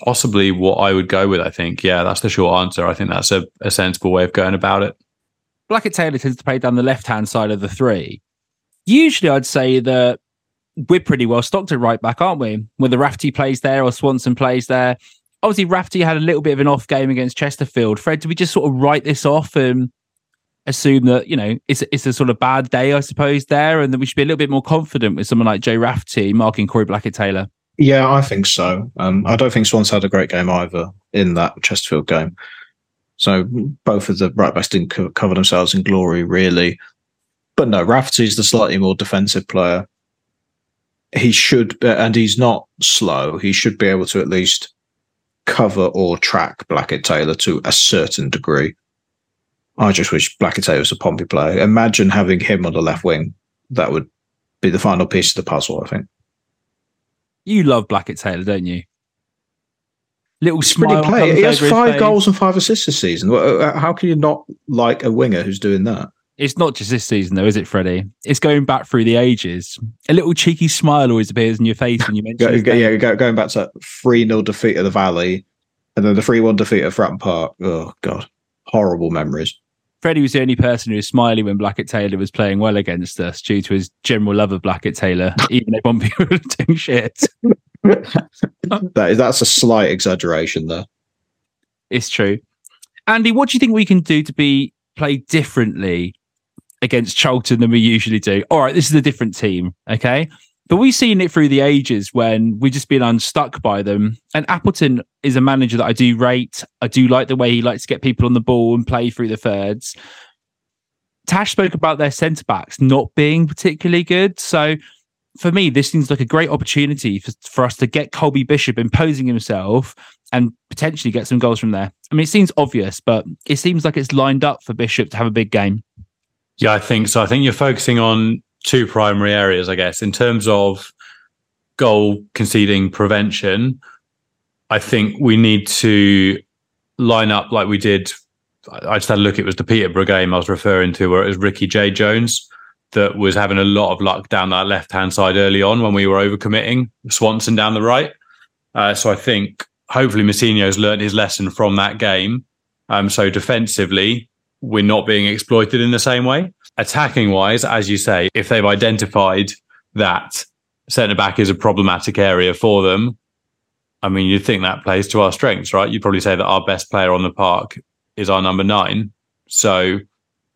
possibly what I would go with. I think, yeah, that's the short answer. I think that's a, a sensible way of going about it. Blackett Taylor tends to play down the left hand side of the three. Usually, I'd say that we're pretty well stocked at right back, aren't we? Whether Rafferty plays there or Swanson plays there. Obviously, Rafferty had a little bit of an off game against Chesterfield. Fred, do we just sort of write this off and assume that, you know, it's, it's a sort of bad day, I suppose, there, and that we should be a little bit more confident with someone like Joe Rafferty marking Corey Blackett Taylor? Yeah, I think so. Um, I don't think Swans had a great game either in that Chesterfield game. So both of the right backs didn't co- cover themselves in glory, really. But no, Rafferty's the slightly more defensive player. He should, uh, and he's not slow. He should be able to at least cover or track Blackett Taylor to a certain degree. I just wish Blackett Taylor was a Pompey player. Imagine having him on the left wing. That would be the final piece of the puzzle, I think. You love Blackett Taylor, don't you? Little smile. play. He has five goals and five assists this season. Uh, How can you not like a winger who's doing that? It's not just this season, though, is it, Freddie? It's going back through the ages. A little cheeky smile always appears in your face when you mention Go, yeah, go, going back to 3 0 defeat of the Valley and then the 3 1 defeat at Fratton Park. Oh, God. Horrible memories. Freddie was the only person who was smiling when Blackett Taylor was playing well against us due to his general love of Blackett Taylor, even if Pompey were doing shit. That is, that's a slight exaggeration there. It's true. Andy, what do you think we can do to be play differently against Charlton than we usually do? All right, this is a different team, okay? But we've seen it through the ages when we've just been unstuck by them. And Appleton is a manager that I do rate. I do like the way he likes to get people on the ball and play through the thirds. Tash spoke about their centre backs not being particularly good. So for me, this seems like a great opportunity for, for us to get Colby Bishop imposing himself and potentially get some goals from there. I mean, it seems obvious, but it seems like it's lined up for Bishop to have a big game. Yeah, I think so. I think you're focusing on two primary areas, I guess, in terms of goal conceding prevention. I think we need to line up like we did. I just had a look. It was the Peterborough game I was referring to, where it was Ricky-Jade Jones that was having a lot of luck down that left hand side early on when we were overcommitting Swanson down the right. Uh, so I think hopefully Mousinho's learned his lesson from that game. Um, so defensively, we're not being exploited in the same way. Attacking wise, as you say, if they've identified that centre back is a problematic area for them, I mean, you'd think that plays to our strengths, right? You'd probably say that our best player on the park is our number nine. So,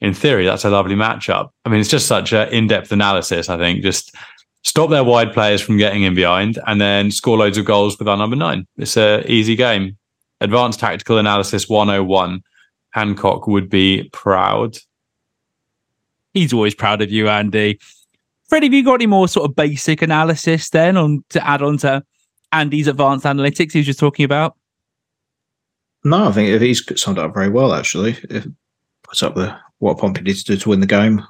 in theory, that's a lovely matchup. I mean, it's just such an in depth analysis, I think. Just stop their wide players from getting in behind and then score loads of goals with our number nine. It's an easy game. Advanced Tactical Analysis 101. Hancock would be proud. He's always proud of you, Andy. Freddie, have you got any more sort of basic analysis then on to add on to Andy's advanced analytics he was just talking about? No, I think he's summed up very well, actually. It puts up the what Pompey needs to do to win the game,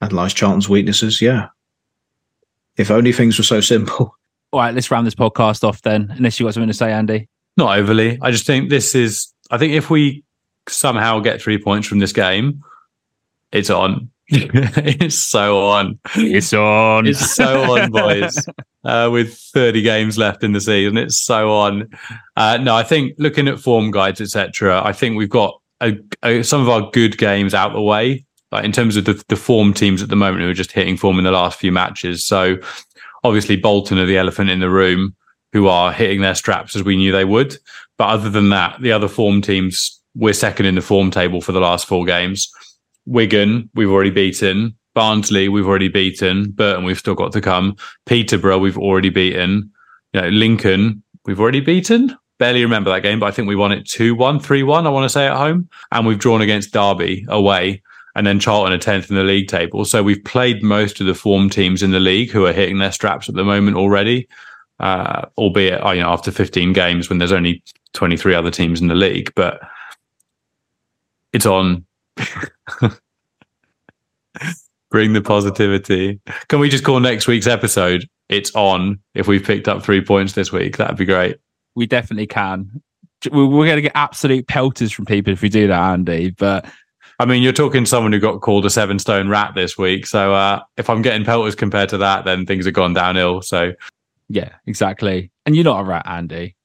analyse Charlton's weaknesses. Yeah. If only things were so simple. All right, let's round this podcast off then, unless you've got something to say, Andy. Not overly. I just think this is, I think if we somehow get three points from this game, it's on. it's so on. It's on. It's so on, boys. Uh, with 30 games left in the season, it's so on. Uh, no, I think looking at form guides, etc., I think we've got a, a, some of our good games out the way. Like in terms of the, the form teams at the moment who are just hitting form in the last few matches. So obviously Bolton are the elephant in the room who are hitting their straps as we knew they would. But other than that, the other form teams, we're second in the form table for the last four games. Wigan, we've already beaten. Barnsley, we've already beaten. Burton, we've still got to come. Peterborough, we've already beaten. You know, Lincoln, we've already beaten. Barely remember that game, but I think we won it 2 1, 3 1, I want to say at home. And we've drawn against Derby away. And then Charlton are 10th in the league table. So we've played most of the form teams in the league who are hitting their straps at the moment already, uh, albeit you know, after 15 games when there's only 23 other teams in the league. But it's on. Bring the positivity. Can we just call next week's episode It's On if we've picked up three points this week? That'd be great. We definitely can. We're going to get absolute pelters from people if we do that, Andy. But I mean, you're talking to someone who got called a seven stone rat this week. So uh, if I'm getting pelters compared to that, then things have gone downhill. So yeah, exactly. And you're not a rat, Andy.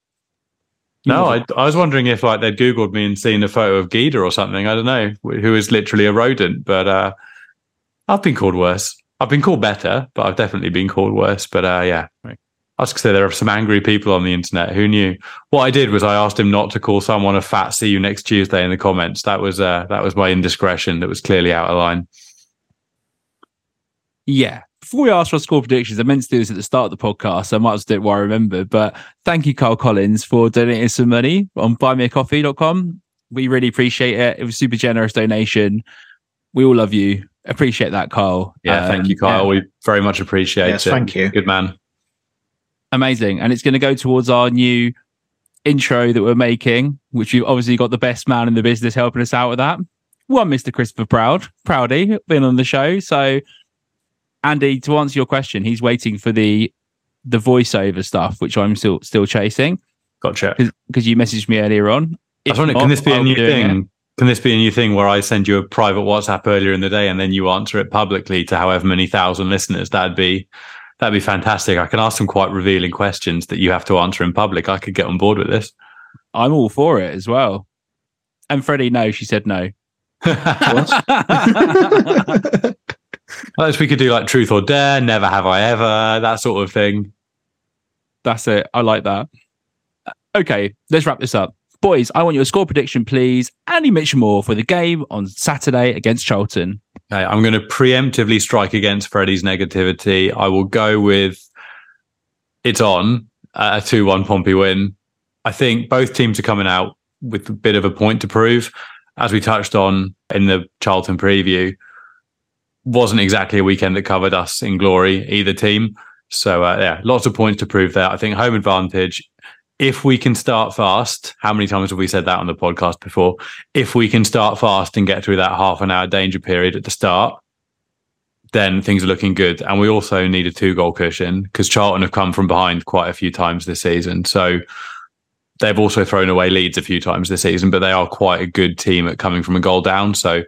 No, I, I, was wondering if like they'd googled me and seen a photo of Gita or something. I don't know who is literally a rodent, but uh, I've been called worse. I've been called better, but I've definitely been called worse. But uh, yeah, I was going to say there are some angry people on the internet. Who knew? What I did was I asked him not to call someone a fat. See you next Tuesday in the comments. That was uh, that was my indiscretion. That was clearly out of line. Yeah, before we ask for our score predictions, I meant to do this at the start of the podcast. So I might as well do it while I remember. But thank you, Carl Collins, for donating some money on buymeacoffee.com. We really appreciate it. It was super generous donation. We all love you. Appreciate that, Carl. Yeah, um, thank you, Carl. Yeah. We very much appreciate yes, it. Thank you. Good man. Amazing. And it's going to go towards our new intro that we're making, which you've obviously got the best man in the business helping us out with that. One, Mr. Christopher Proud, Proudy, been on the show. So Andy, to answer your question, he's waiting for the the voiceover stuff, which I'm still still chasing. Gotcha. Because you messaged me earlier on. I was wondering, can this be a new thing? It. Can this be a new thing where I send you a private WhatsApp earlier in the day and then you answer it publicly to however many thousand listeners? That'd be that'd be fantastic. I can ask some quite revealing questions that you have to answer in public. I could get on board with this. I'm all for it as well. And Freddie, no, she said no. Unless we could do like truth or dare, never have I ever, that sort of thing. That's it. I like that. Okay, let's wrap this up. Boys, I want your score prediction, please. Andy Mitchmore for the game on Saturday against Charlton. Okay, I'm going to preemptively strike against Freddie's negativity. I will go with it's on a 2 1 Pompey win. I think both teams are coming out with a bit of a point to prove. As we touched on in the Charlton preview, wasn't exactly a weekend that covered us in glory, either team. So, uh, yeah, lots of points to prove there. I think home advantage. If we can start fast, how many times have we said that on the podcast before? If we can start fast and get through that half an hour danger period at the start, then things are looking good. And we also need a two goal cushion because Charlton have come from behind quite a few times this season. So they've also thrown away leads a few times this season, but they are quite a good team at coming from a goal down. So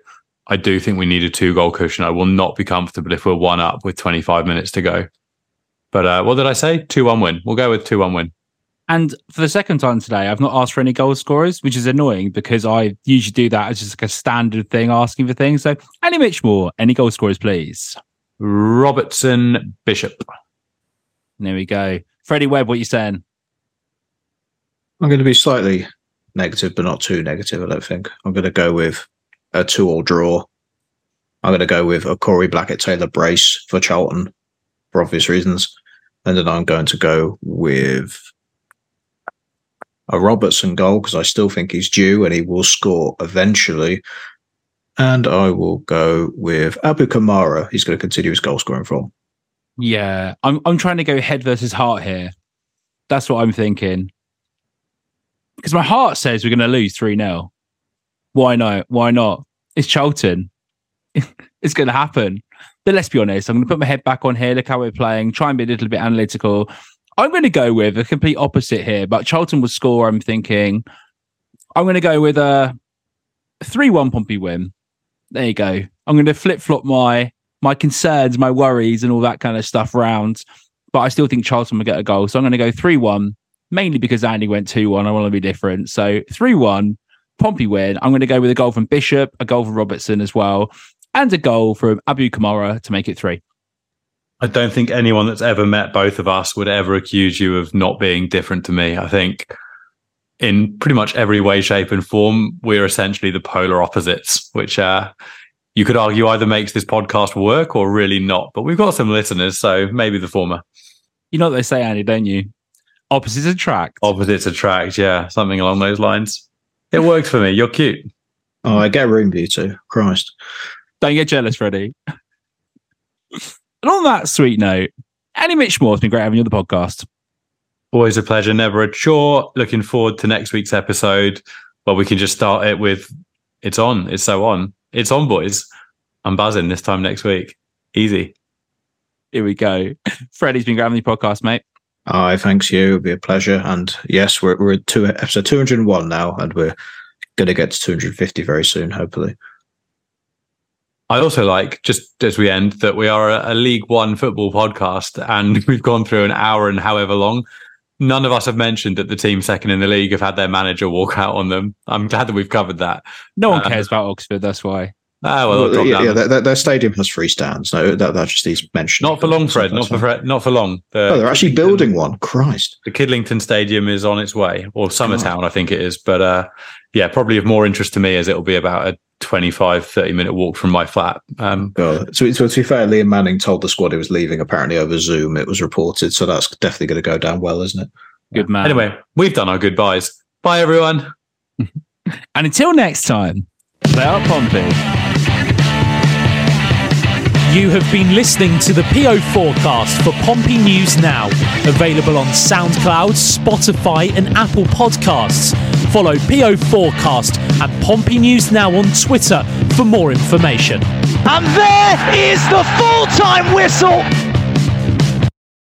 I do think we need a two goal cushion. I will not be comfortable if we're one up with 25 minutes to go. But uh, what did I say? 2 1 win. We'll go with 2 1 win. And for the second time today, I've not asked for any goal scorers, which is annoying because I usually do that as just like a standard thing, asking for things. So, Andy Mitchmore, any goal scorers, please? Robertson Bishop. There we go. Freddie Webb, what are you saying? I'm going to be slightly negative, but not too negative, I don't think. I'm going to go with a two all draw. I'm going to go with a Corey Blackett Tayler brace for Charlton for obvious reasons. And then I'm going to go with a Robertson goal because I still think he's due and he will score eventually. And I will go with Abu Kamara. He's going to continue his goal scoring form. Yeah, I'm I'm trying to go head versus heart here. That's what I'm thinking. Because my heart says we're going to lose 3 0. Why not? Why not? It's Charlton. it's going to happen. But let's be honest, I'm going to put my head back on here, look how we're playing, try and be a little bit analytical. I'm going to go with a complete opposite here, but Charlton will score. I'm thinking I'm going to go with a 3 1 Pompey win. There you go. I'm going to flip flop my my concerns, my worries, and all that kind of stuff around. But I still think Charlton will get a goal. So I'm going to go 3 1, mainly because Andy went 2 1. I want to be different. So 3 1, Pompey win. I'm going to go with a goal from Bishop, a goal from Robertson as well, and a goal from Abu Kamara to make it 3. I don't think anyone that's ever met both of us would ever accuse you of not being different to me. I think in pretty much every way, shape, and form, we're essentially the polar opposites, which uh, you could argue either makes this podcast work or really not. But we've got some listeners, so maybe the former. You know what they say, Andy, don't you? Opposites attract. Opposites attract, yeah, something along those lines. It works for me. You're cute. Oh, I get room view too. Christ. Don't get jealous, Freddie. And on that sweet note, Andy Mitchmore, it's been great having you on the podcast. Always a pleasure, never a chore. Looking forward to next week's episode. Well, we can just start it with it's on. It's so on. It's on, boys. I'm buzzing this time next week. Easy. Here we go. Freddie's been grabbing the podcast, mate. Aye, thanks you. It'll be a pleasure. And yes, we're we're at two episode 201 now, and we're gonna get to 250 very soon, hopefully. I also like, just as we end, that we are a, a, League One football podcast and we've gone through an hour and however long. None of us have mentioned that the team second in the league have had their manager walk out on them. I'm glad that we've covered that. No one uh, cares about Oxford, that's why. Ah, well, well yeah, yeah their, their, stadium has free stands. No, that, that just needs mentioned. Not for long, Fred. Not for Fred, not for long. The, oh, they're actually building one. Christ. The Kidlington Stadium is on its way, or Summertown, God. I think it is. But uh, yeah, probably of more interest to me as it'll be about a 25, 30 minute walk from my flat. Um, oh, so, so to be fair, Liam Manning told the squad he was leaving apparently over Zoom. It was reported. So that's definitely going to go down well, isn't it? Good man. Anyway, we've done our goodbyes. Bye, everyone. and until next time, play out Pompey. You have been listening to the PO forecast for Pompey News Now, available on SoundCloud, Spotify, and Apple Podcasts. Follow PO4cast and Pompey News Now on Twitter for more information. And there is the full time whistle